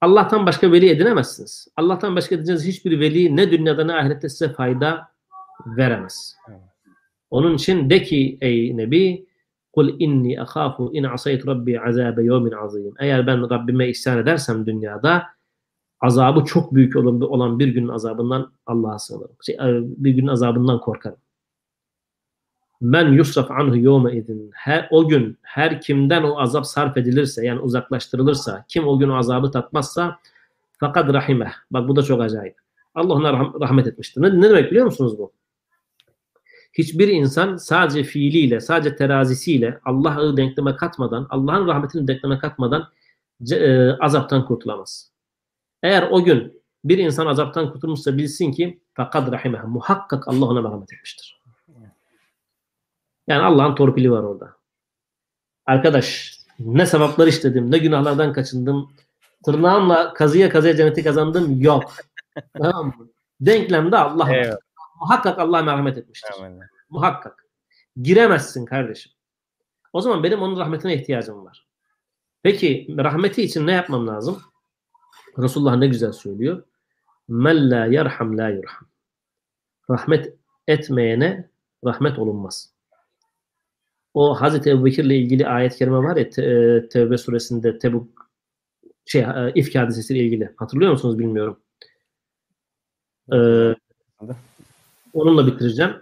Allah'tan başka veli edinemezsiniz. Allah'tan başka edeceğiniz hiçbir veli ne dünyada ne ahirette size fayda veremez. Onun için de ki ey Nebi Kul inni akhafu in asayt rabbi azabe yevmin azim. Eğer ben Rabbime ihsan edersem dünyada azabı çok büyük olan bir günün azabından Allah'a sığınırım. Şey, e, bir günün azabından korkarım. Men yusraf anhu yevme idin. O gün her kimden o azap sarf edilirse yani uzaklaştırılırsa kim o gün o azabı tatmazsa fakat rahimeh. Bak bu da çok acayip. Allah ona rahmet etmiştir. Ne, ne demek biliyor musunuz bu? Hiçbir insan sadece fiiliyle, sadece terazisiyle Allah'ı denkleme katmadan, Allah'ın rahmetini denkleme katmadan e, azaptan kurtulamaz. Eğer o gün bir insan azaptan kurtulmuşsa bilsin ki fakat rahimeh muhakkak Allah ona rahmet etmiştir. Yani Allah'ın torpili var orada. Arkadaş ne sevaplar işledim, ne günahlardan kaçındım. Tırnağımla kazıya kazıya cenneti kazandım. Yok. tamam mı? Denklemde Allah var. Muhakkak Allah merhamet etmiştir. Amin. Muhakkak. Giremezsin kardeşim. O zaman benim onun rahmetine ihtiyacım var. Peki rahmeti için ne yapmam lazım? Resulullah ne güzel söylüyor. Men la yerham la yurham. Rahmet etmeyene rahmet olunmaz. O Hazreti Ebu Bekir'le ilgili ayet-i kerime var ya Te- e, Tevbe suresinde Tebuk şey e, İfk hadisesiyle ilgili. Hatırlıyor musunuz bilmiyorum. Ee, onunla bitireceğim.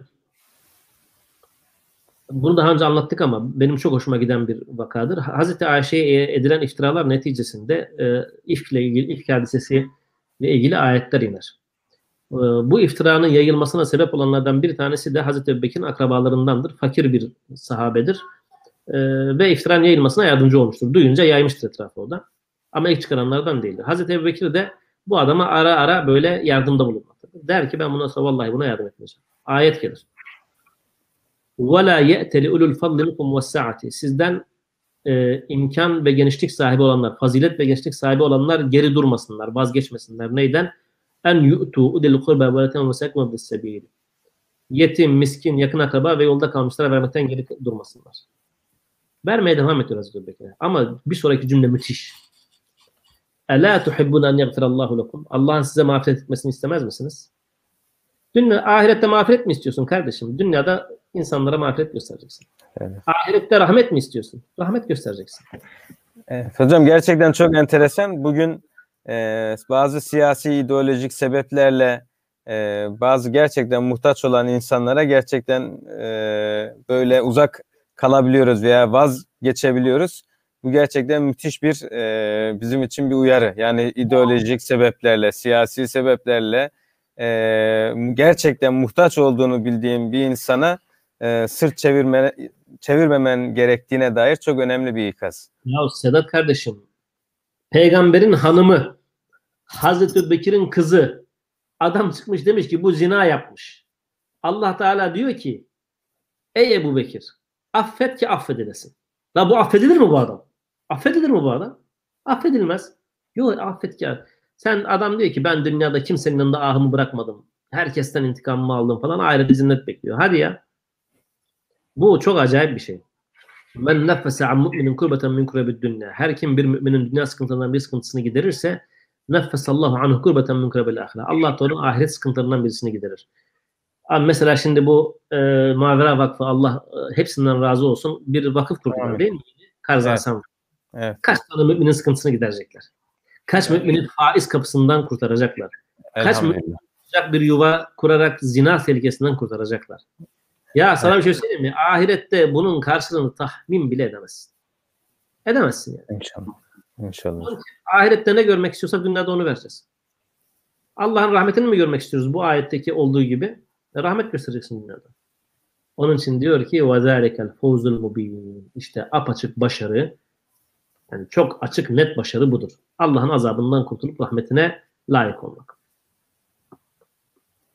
Bunu daha önce anlattık ama benim çok hoşuma giden bir vakadır. Hazreti Ayşe'ye edilen iftiralar neticesinde e, ifkle ilgili, ifk hadisesi ile ilgili ayetler iner. E, bu iftiranın yayılmasına sebep olanlardan bir tanesi de Hazreti Ebubekir'in akrabalarındandır. Fakir bir sahabedir. E, ve iftiranın yayılmasına yardımcı olmuştur. Duyunca yaymıştır etrafı o da. Ama ilk çıkaranlardan değildir. Hazreti Ebubekir de bu adama ara ara böyle yardımda bulunmaktadır Der ki ben bundan sonra vallahi buna yardım etmeyeceğim. Ayet gelir. وَلَا يَأْتَ لِعُلُوا الْفَضْلِ مِنْكُمْ وَالسَّعَةِ Sizden e, imkan ve genişlik sahibi olanlar, fazilet ve genişlik sahibi olanlar geri durmasınlar, vazgeçmesinler. Neyden? En yu'tu udil kurba ve letem ve sekme bis sebil. Yetim, miskin, yakın akraba ve yolda kalmışlara vermekten geri durmasınlar. Vermeye devam ediyor Hazreti Ebubekir. Ama bir sonraki cümle müthiş. Ela tuhibbun en yagfirallahu lekum. Allah'ın size mağfiret etmesini istemez misiniz? Dünya, ahirette mağfiret mi istiyorsun kardeşim? Dünyada insanlara mağfiret göstereceksin. Evet. Ahirette rahmet mi istiyorsun? Rahmet göstereceksin. Evet, hocam gerçekten çok enteresan. Bugün e, bazı siyasi ideolojik sebeplerle e, bazı gerçekten muhtaç olan insanlara gerçekten e, böyle uzak kalabiliyoruz veya vazgeçebiliyoruz. Bu gerçekten müthiş bir e, bizim için bir uyarı. Yani ideolojik sebeplerle, siyasi sebeplerle e, gerçekten muhtaç olduğunu bildiğim bir insana e, sırt çevirme, çevirmemen gerektiğine dair çok önemli bir ikaz. Ya Sedat kardeşim, peygamberin hanımı, Hazreti Bekir'in kızı, adam çıkmış demiş ki bu zina yapmış. Allah Teala diyor ki, ey Ebu Bekir, affet ki affedilesin. La bu affedilir mi bu adam? Affedilir mi bu adam? Affedilmez. Yok affet ki. Sen adam diyor ki ben dünyada kimsenin yanında ahımı bırakmadım. Herkesten intikamımı aldım falan ayrı zinnet bekliyor. Hadi ya. Bu çok acayip bir şey. Men neffese an mu'minin kurbeten min kurebid dünya. Her kim bir müminin dünya sıkıntılarından bir sıkıntısını giderirse neffesallahu anhu kurbeten min kurebil ahire. Allah da onun ahiret sıkıntılarından birisini giderir. Abi mesela şimdi bu e, Mavera Vakfı Allah e, hepsinden razı olsun bir vakıf kurdular Amin. değil mi? Karz Evet. Hasan. Evet. Kaç tane müminin sıkıntısını giderecekler? Kaç Evet. müminin faiz kapısından kurtaracaklar? Kaç Elhamdülillah. Sıcak bir yuva kurarak zina tehlikesinden kurtaracaklar. Ya sana bir şey söyleyeyim mi? Ahirette bunun karşılığını tahmin bile edemezsin. Edemezsin yani. İnşallah. İnşallah. Ahirette ne görmek istiyorsak dünyada onu vereceğiz. Allah'ın rahmetini mi görmek istiyoruz bu ayetteki olduğu gibi? E, rahmet göstereceksin dünyada. Onun için diyor ki وَذَٰلِكَ الْفَوْزُ الْمُب۪ينَ İşte apaçık başarı, yani çok açık net başarı budur. Allah'ın azabından kurtulup rahmetine layık olmak.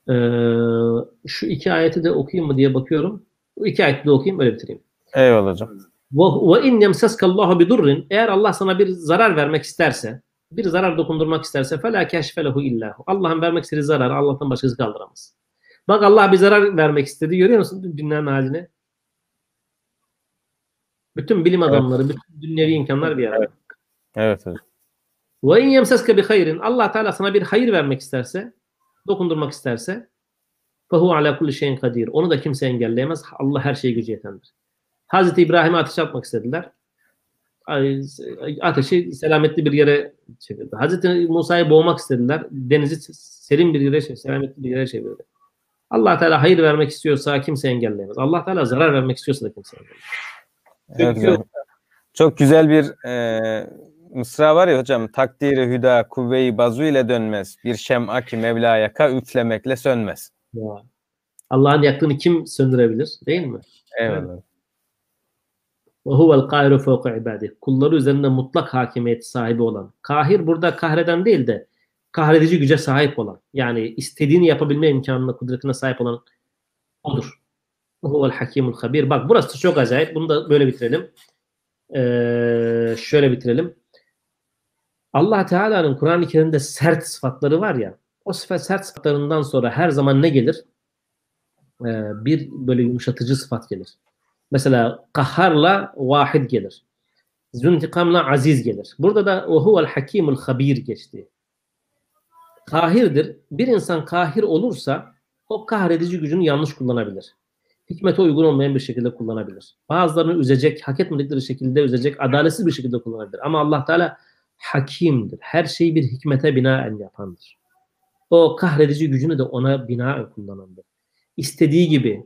Ee, şu iki ayeti de okuyayım mı diye bakıyorum. Bu iki ayeti de okuyayım öyle bitireyim. Eyvallah hocam. Ve in yemseske Allahu bi durrin eğer Allah sana bir zarar vermek isterse, bir zarar dokundurmak isterse fela keşfe lehu illahu. Allah'ın vermek istediği zarar Allah'tan başkası kaldıramaz. Bak Allah bir zarar vermek istedi. Görüyor musun dünyanın halini? Bütün bilim Evet. adamları, bütün dünyevi imkanlar bir arada. Evet hocam. Ve in yemseske bi hayrin. Allah Teala sana bir hayır vermek isterse, dokundurmak isterse fehu ala kulli şeyin kadir. Onu da kimse engelleyemez. Allah her şeye gücü yetendir. Hazreti İbrahim'e ateş atmak istediler. Ateşi selametli bir yere çevirdi. Hazreti Musa'yı boğmak istediler. Denizi serin bir yere, selametli bir yere çevirdi. Allah Teala hayır vermek istiyorsa kimse engelleyemez. Allah Teala zarar vermek istiyorsa da kimse engelleyemez. Evet. Çok güzel bir e, mısra var ya hocam. Takdiri hüda kuvve-i bazu ile dönmez. Bir şem'a ki Mevla yaka üflemekle sönmez. Ya. Allah'ın yaktığını kim söndürebilir? Değil mi? Eyvallah. Ve huvel kahiru fevka ibadih. Kulları üzerinde mutlak hakimiyet sahibi olan. Kahir burada kahreden değil de kahredici güce sahip olan. Yani istediğini yapabilme imkanına, kudretine sahip olan odur. Huvel hakimul habir. Bak burası çok acayip. Bunu da böyle bitirelim. Ee, şöyle bitirelim. Allah Teala'nın Kur'an-ı Kerim'de sert sıfatları var ya. O sıfat sert sıfatlarından sonra her zaman ne gelir? Ee, bir böyle yumuşatıcı sıfat gelir. Mesela kaharla vahid gelir. Züntikamla aziz gelir. Burada da o huvel hakimul habir geçti. Kahirdir. Bir insan kahir olursa o kahredici gücünü yanlış kullanabilir. Hikmete uygun olmayan bir şekilde kullanabilir. Bazılarını üzecek, hak etmedikleri şekilde üzecek, adaletsiz bir şekilde kullanabilir. Ama Allah Teala hakimdir. Her şeyi bir hikmete binaen yapandır. O kahredici gücünü de ona binaen kullanandır. İstediği gibi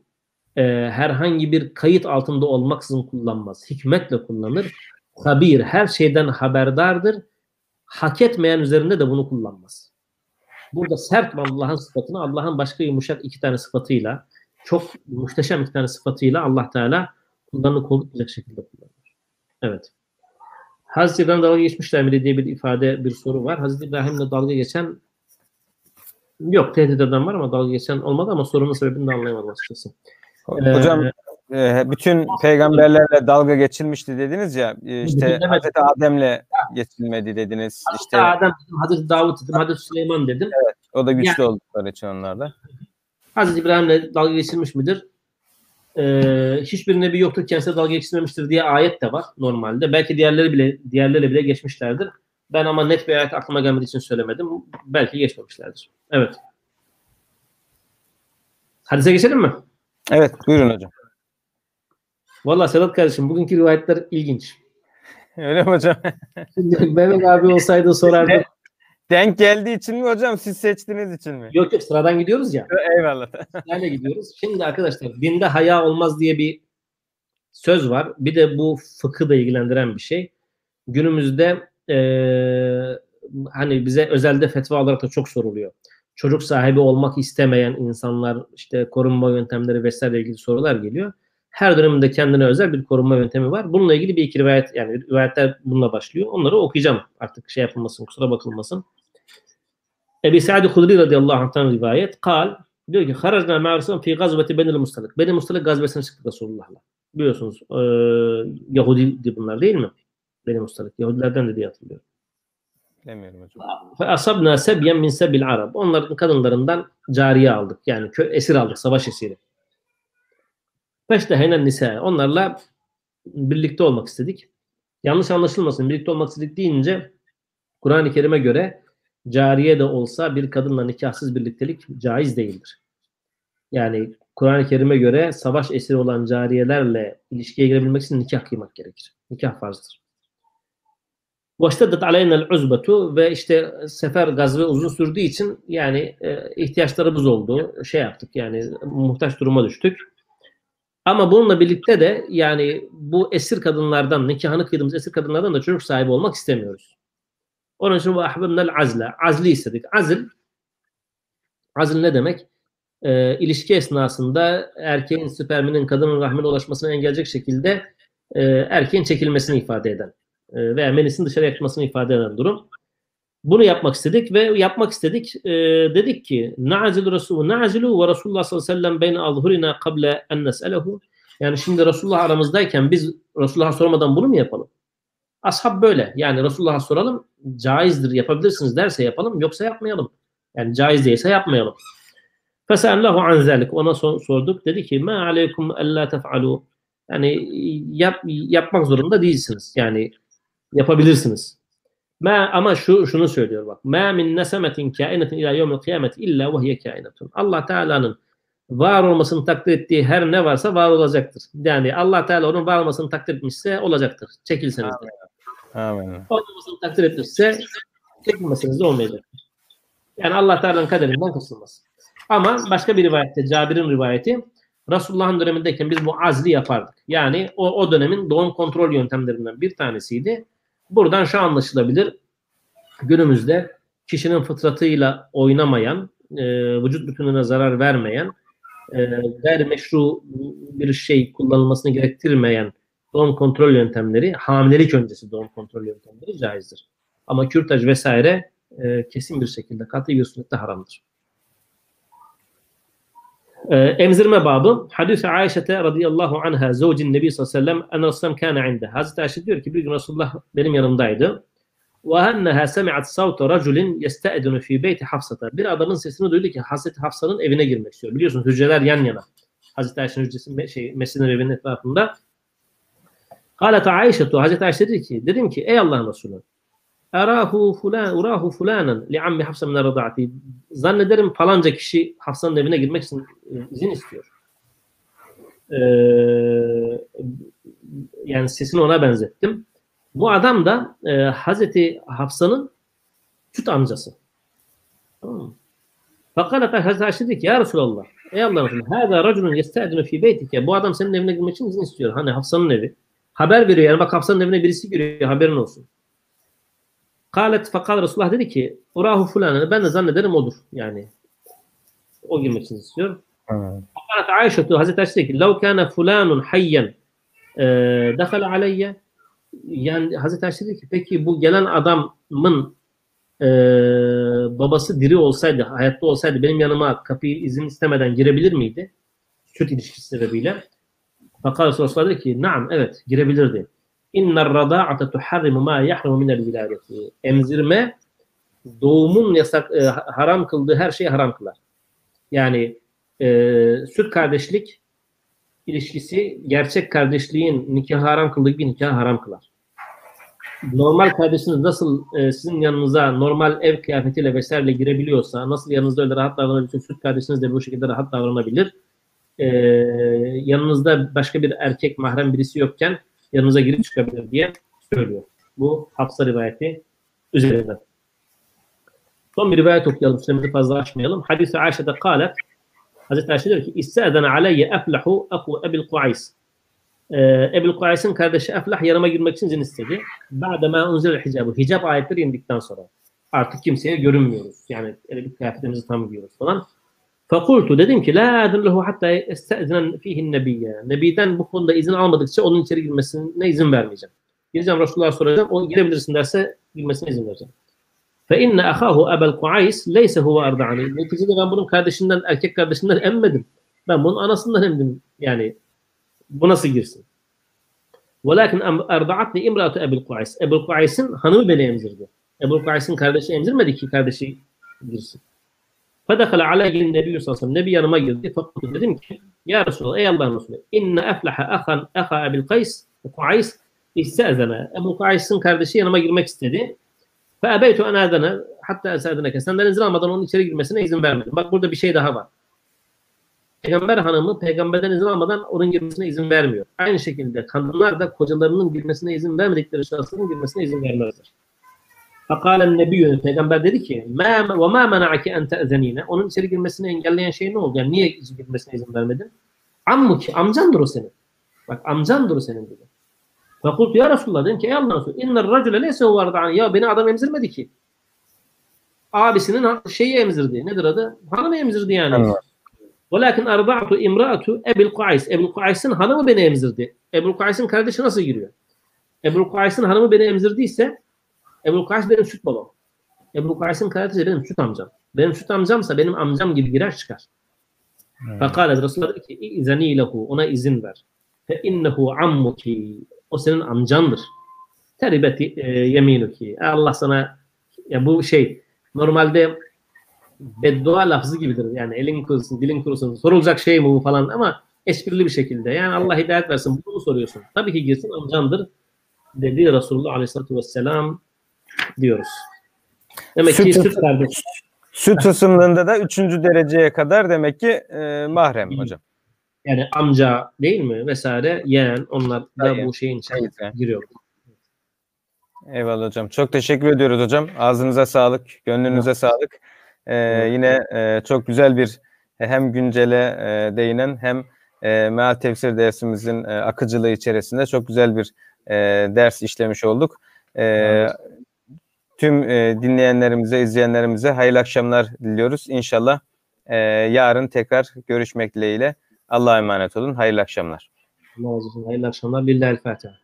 e, herhangi bir kayıt altında olmaksızın kullanmaz. Hikmetle kullanır. Habir, her şeyden haberdardır. Hak etmeyen üzerinde de bunu kullanmaz. Burada sert Allah'ın sıfatını Allah'ın başka yumuşak iki tane sıfatıyla çok muhteşem iki tane sıfatıyla Allah Teala kullarını korkutmayacak şekilde kullanır. Evet. Hazreti İbrahim dalga geçmişler mi diye bir ifade, bir soru var. Hazreti İbrahim'le dalga geçen yok tehdit eden var ama dalga geçen olmadı ama sorunun sebebini de anlayamadım açıkçası. Hocam ee, bütün peygamberlerle dalga geçilmişti dediniz ya işte Hazreti Adem'le geçilmedi dediniz. Hazreti işte Adem dedim, Hazreti Davut dedim, Hazreti Süleyman dedim. Evet, o da güçlü yani, oldukları için onlarda. Hazreti İbrahim'le dalga geçilmiş midir? Ee, hiçbir nebi yoktur kendisine dalga geçilmemiştir diye ayet de var normalde. Belki diğerleri bile diğerleri bile geçmişlerdir. Ben ama net bir ayet aklıma gelmediği için söylemedim. Belki geçmemişlerdir. Evet. Hadise geçelim mi? Evet, buyurun hocam. Valla Sedat kardeşim bugünkü rivayetler ilginç. Öyle mi hocam? Şimdi Mehmet abi olsaydı sorardı. Denk geldiği için mi hocam? Siz seçtiğiniz için mi? Yok yok sıradan gidiyoruz ya. Eyvallah. Sırayla gidiyoruz. Şimdi arkadaşlar dinde haya olmaz diye bir söz var. Bir de bu fıkı da ilgilendiren bir şey. Günümüzde ee, hani bize özelde fetva olarak da çok soruluyor. Çocuk sahibi olmak istemeyen insanlar işte korunma yöntemleri vesaire ilgili sorular geliyor. Her döneminde kendine özel bir korunma yöntemi var. Bununla ilgili bir iki rivayet yani rivayetler bununla başlıyor. Onları okuyacağım. Artık şey yapılmasın, kusura bakılmasın. Ebi Sa'd Hudri radıyallahu anh'tan rivayet. Kal diyor ki haracna ma'rusun fi gazveti Benil Mustalik. Benil Mustalik gazvesine çıktık Resulullah'la. Biliyorsunuz e, Yahudi bunlar değil mi? Benil Mustalik. Yahudilerden de diye hatırlıyorum. Demiyorum hocam. Asabna sebyen min sebil arab. Onların kadınlarından cariye aldık. Yani esir aldık. Savaş esiri. Feştehenen nisa. Onlarla birlikte olmak istedik. Yanlış anlaşılmasın. Birlikte olmak istedik deyince Kur'an-ı Kerim'e göre cariye de olsa bir kadınla nikahsız birliktelik caiz değildir. Yani Kur'an-ı Kerim'e göre savaş esiri olan cariyelerle ilişkiye girebilmek için nikah kıymak gerekir. Nikah farzdır. وَاشْتَدَّتْ عَلَيْنَا الْعُزْبَةُ ve işte sefer gazve uzun sürdüğü için yani e, ihtiyaçlarımız oldu. Şey yaptık yani muhtaç duruma düştük. Ama bununla birlikte de yani bu esir kadınlardan, nikahını kıydığımız esir kadınlardan da çocuk sahibi olmak istemiyoruz. Onun için bu ahbabnel azle. Azli istedik. Azil azil ne demek? E, ilişki esnasında erkeğin sperminin kadının rahmine ulaşmasına engelleyecek şekilde e, erkeğin çekilmesini ifade eden e, veya menisin dışarı yakmasını ifade eden durum. Bunu yapmak istedik ve yapmak istedik. E, dedik ki na'zilu Resul na'zilu ve Resulullah sallallahu aleyhi ve sellem beyne azhurina kable en nes'elehu. Yani şimdi Resulullah aramızdayken biz Resulullah'a sormadan bunu mu yapalım? Ashab böyle. Yani Resulullah'a soralım. Caizdir yapabilirsiniz derse yapalım yoksa yapmayalım. Yani caiz değilse yapmayalım. Fesallahu an zalik. Ona sorduk. Dedi ki ma aleykum alla tef'alu. Yani yap, yapmak zorunda değilsiniz. Yani yapabilirsiniz. Ma ama şu şunu söylüyor bak. Ma min nesemetin kainetin ila yevmil kıyameti illa ve hiye kainetun. Allah Teala'nın var olmasını takdir ettiği her ne varsa var olacaktır. Yani Allah Teala onun var olmasını takdir etmişse olacaktır. Çekilseniz de. Amin. Olmasını takdir etmişse çekilmeseniz de olmayacak. Yani Allah Teala'nın kaderinden kısılmaz. Ama başka bir rivayette Cabir'in rivayeti Resulullah'ın dönemindeyken biz bu azli yapardık. Yani o, o dönemin doğum kontrol yöntemlerinden bir tanesiydi. Buradan şu anlaşılabilir. Günümüzde kişinin fıtratıyla oynamayan, e, vücut bütününe zarar vermeyen, e, gayrimeşru bir şey kullanılmasını gerektirmeyen doğum kontrol yöntemleri, hamilelik öncesi doğum kontrol yöntemleri caizdir. Ama kürtaj vesaire e, kesin bir şekilde katı bir surette haramdır. Ee, emzirme babı. Hadis Ayşe radıyallahu anha zevcin Nebi sallallahu aleyhi ve sellem en Resulullah kana inde. Hazreti Ayşe diyor ki bir gün Resulullah benim yanımdaydı. Ve enneha semi'at savta raculin yesta'dinu fi beyti Hafsata. Bir adamın sesini duydu ki Hazreti Hafsa'nın evine girmek istiyor. Biliyorsunuz hücreler yan yana. Hazreti Ayşe'nin hücresi şey, Mescidin evinin etrafında. Halet Ayşe Hazreti Ayşe dedi ki dedim ki ey Allah'ın Resulü Arahu fulan urahu fulanan li ammi Hafsa min rada'ati. Zannederim falanca kişi Hafsa'nın evine girmek için e, izin istiyor. Ee, yani sesini ona benzettim. Bu adam da e, Hazreti Hafsa'nın süt amcası. Tamam mı? Hazreti Ayşe dedi ki ya Resulallah ey Allah'ın Resulü hâzâ raculun yestâdinu fî beytike bu adam senin evine girmek için izin istiyor. Hani Hafsa'nın evi. Haber veriyor yani bak Hafsa'nın evine birisi giriyor haberin olsun. Kalet fakal Resulullah dedi ki Urahu fulanını ben de zannederim odur. Yani o girmek için istiyor. Fakat Ayşe Hazreti Ayşe dedi ki Lav kâne fulanun hayyen e, dekhala yani Hazreti Ayşe dedi ki peki bu gelen adamın e, babası diri olsaydı, hayatta olsaydı benim yanıma kapıyı izin istemeden girebilir miydi? Süt ilişkisi sebebiyle. Fakat Resulullah dedi ki naam evet girebilirdi. İnner rada'ate tuharrimu ma yahrumu minel viladeti. Emzirme doğumun yasak e, haram kıldığı her şeyi haram kılar. Yani e, süt kardeşlik ilişkisi gerçek kardeşliğin nikah haram kıldığı bir nikah haram kılar. Normal kardeşiniz nasıl e, sizin yanınıza normal ev kıyafetiyle vesaireyle girebiliyorsa, nasıl yanınızda öyle rahat davranabiliyorsa süt kardeşiniz de bu şekilde rahat davranabilir. E, yanınızda başka bir erkek mahrem birisi yokken yanınıza girip çıkabilir diye söylüyor. Bu Hafsa rivayeti üzerinden. Son bir rivayet okuyalım. Süremizi fazla açmayalım. Hadis-i Ayşe'de kalet Hazreti Ayşe diyor ki İstedene aleyye eflahu aku ebil Kuays. Ee, Ebil Kuays'ın kardeşi Eflah yanıma girmek için izin istedi. Ba'dema unzil hicabı. Hicab ayetleri indikten sonra. Artık kimseye görünmüyoruz. Yani öyle bir kıyafetimizi tam giyiyoruz falan. Fakultu dedim ki la adulluhu hatta estezinen fihin nebiyye. Nebiden bu konuda izin almadıkça onun içeri girmesine izin vermeyeceğim. Gireceğim Resulullah'a soracağım. O girebilirsin derse girmesine izin vereceğim. Fe inne ahahu Ebel Kuays leyse huve arda'ani. Neticede ben bunun kardeşinden, erkek kardeşinden emmedim. Ben bunun anasından emdim. Yani bu nasıl girsin? Velakin arda'atni imratu Ebel Kuays. Ebel Kuays'ın hanımı beni emzirdi. Ebel Kuays'ın kardeşi emzirmedi ki kardeşi girsin. Fedekale aleyhin nebiyyü sallallahu aleyhi. Nebi yanıma girdi. Fakat dedim ki Ya Resulallah ey Allah'ın Resulü inne eflaha ahan aha Ebil Kays Kuays istezene. Ebu Kuays'ın kardeşi yanıma girmek istedi. Fe ebeytu en adene hatta esadene senden izin almadan onun içeri girmesine izin vermedim. Bak burada bir şey daha var. Peygamber hanımı peygamberden izin almadan onun girmesine izin vermiyor. Aynı şekilde kadınlar da kocalarının girmesine izin vermedikleri şahsının girmesine izin vermezler. Fakalen nebiyyü peygamber dedi ki ve ma mena'ake en te'zenine onun içeri girmesini engelleyen şey ne oldu? Yani niye girmesine izin vermedin? Ammuki amcandır o senin. Bak amcandır o senin dedi. Fakultu ya Resulullah dedim ki ey Allah Resulü inner racule leyse huvardan ya beni adam emzirmedi ki. Abisinin şeyi emzirdi. Nedir adı? Hanımı emzirdi yani. Velakin arda'tu imra'atu Ebil Kuays. Ebil Kuays'ın hanımı beni emzirdi. Ebil Kuays'ın kardeşi nasıl giriyor? Ebil Kuays'ın hanımı beni emzirdiyse Ebu Kays benim süt babam. Ebu Kays'ın kardeşi benim süt amcam. Benim süt amcamsa benim amcam gibi girer çıkar. Hmm. Fakat Resulullah dedi ki izani lehu ona izin ver. Fe innehu ammuki o senin amcandır. Teribeti e, yeminuki. Allah sana ya bu şey normalde beddua lafzı gibidir. Yani elin kurusun, dilin kurusun. Sorulacak şey mi bu falan ama esprili bir şekilde. Yani Allah hidayet versin. Bunu mu soruyorsun? Tabii ki girsin amcandır dedi Resulullah Aleyhisselatü Vesselam diyoruz. Demek süt, ki süt kardeş. Süt ısımlığında da üçüncü dereceye kadar demek ki e, mahrem hocam. Yani amca değil mi vesaire yeğen onlar da Hayır. bu şeyin içine Hayır. giriyor. Eyvallah hocam. Çok teşekkür ediyoruz hocam. Ağzınıza sağlık, gönlünüze evet. sağlık. Ee, yine e, çok güzel bir hem güncele e, değinen hem e, meal tefsir dersimizin e, akıcılığı içerisinde çok güzel bir e, ders işlemiş olduk. E, evet. Tüm e, dinleyenlerimize, izleyenlerimize hayırlı akşamlar diliyoruz. İnşallah e, yarın tekrar görüşmek dileğiyle. Allah'a emanet olun. Hayırlı akşamlar. Allah razı olsun. Hayırlı akşamlar. Lillahi'l Fatiha.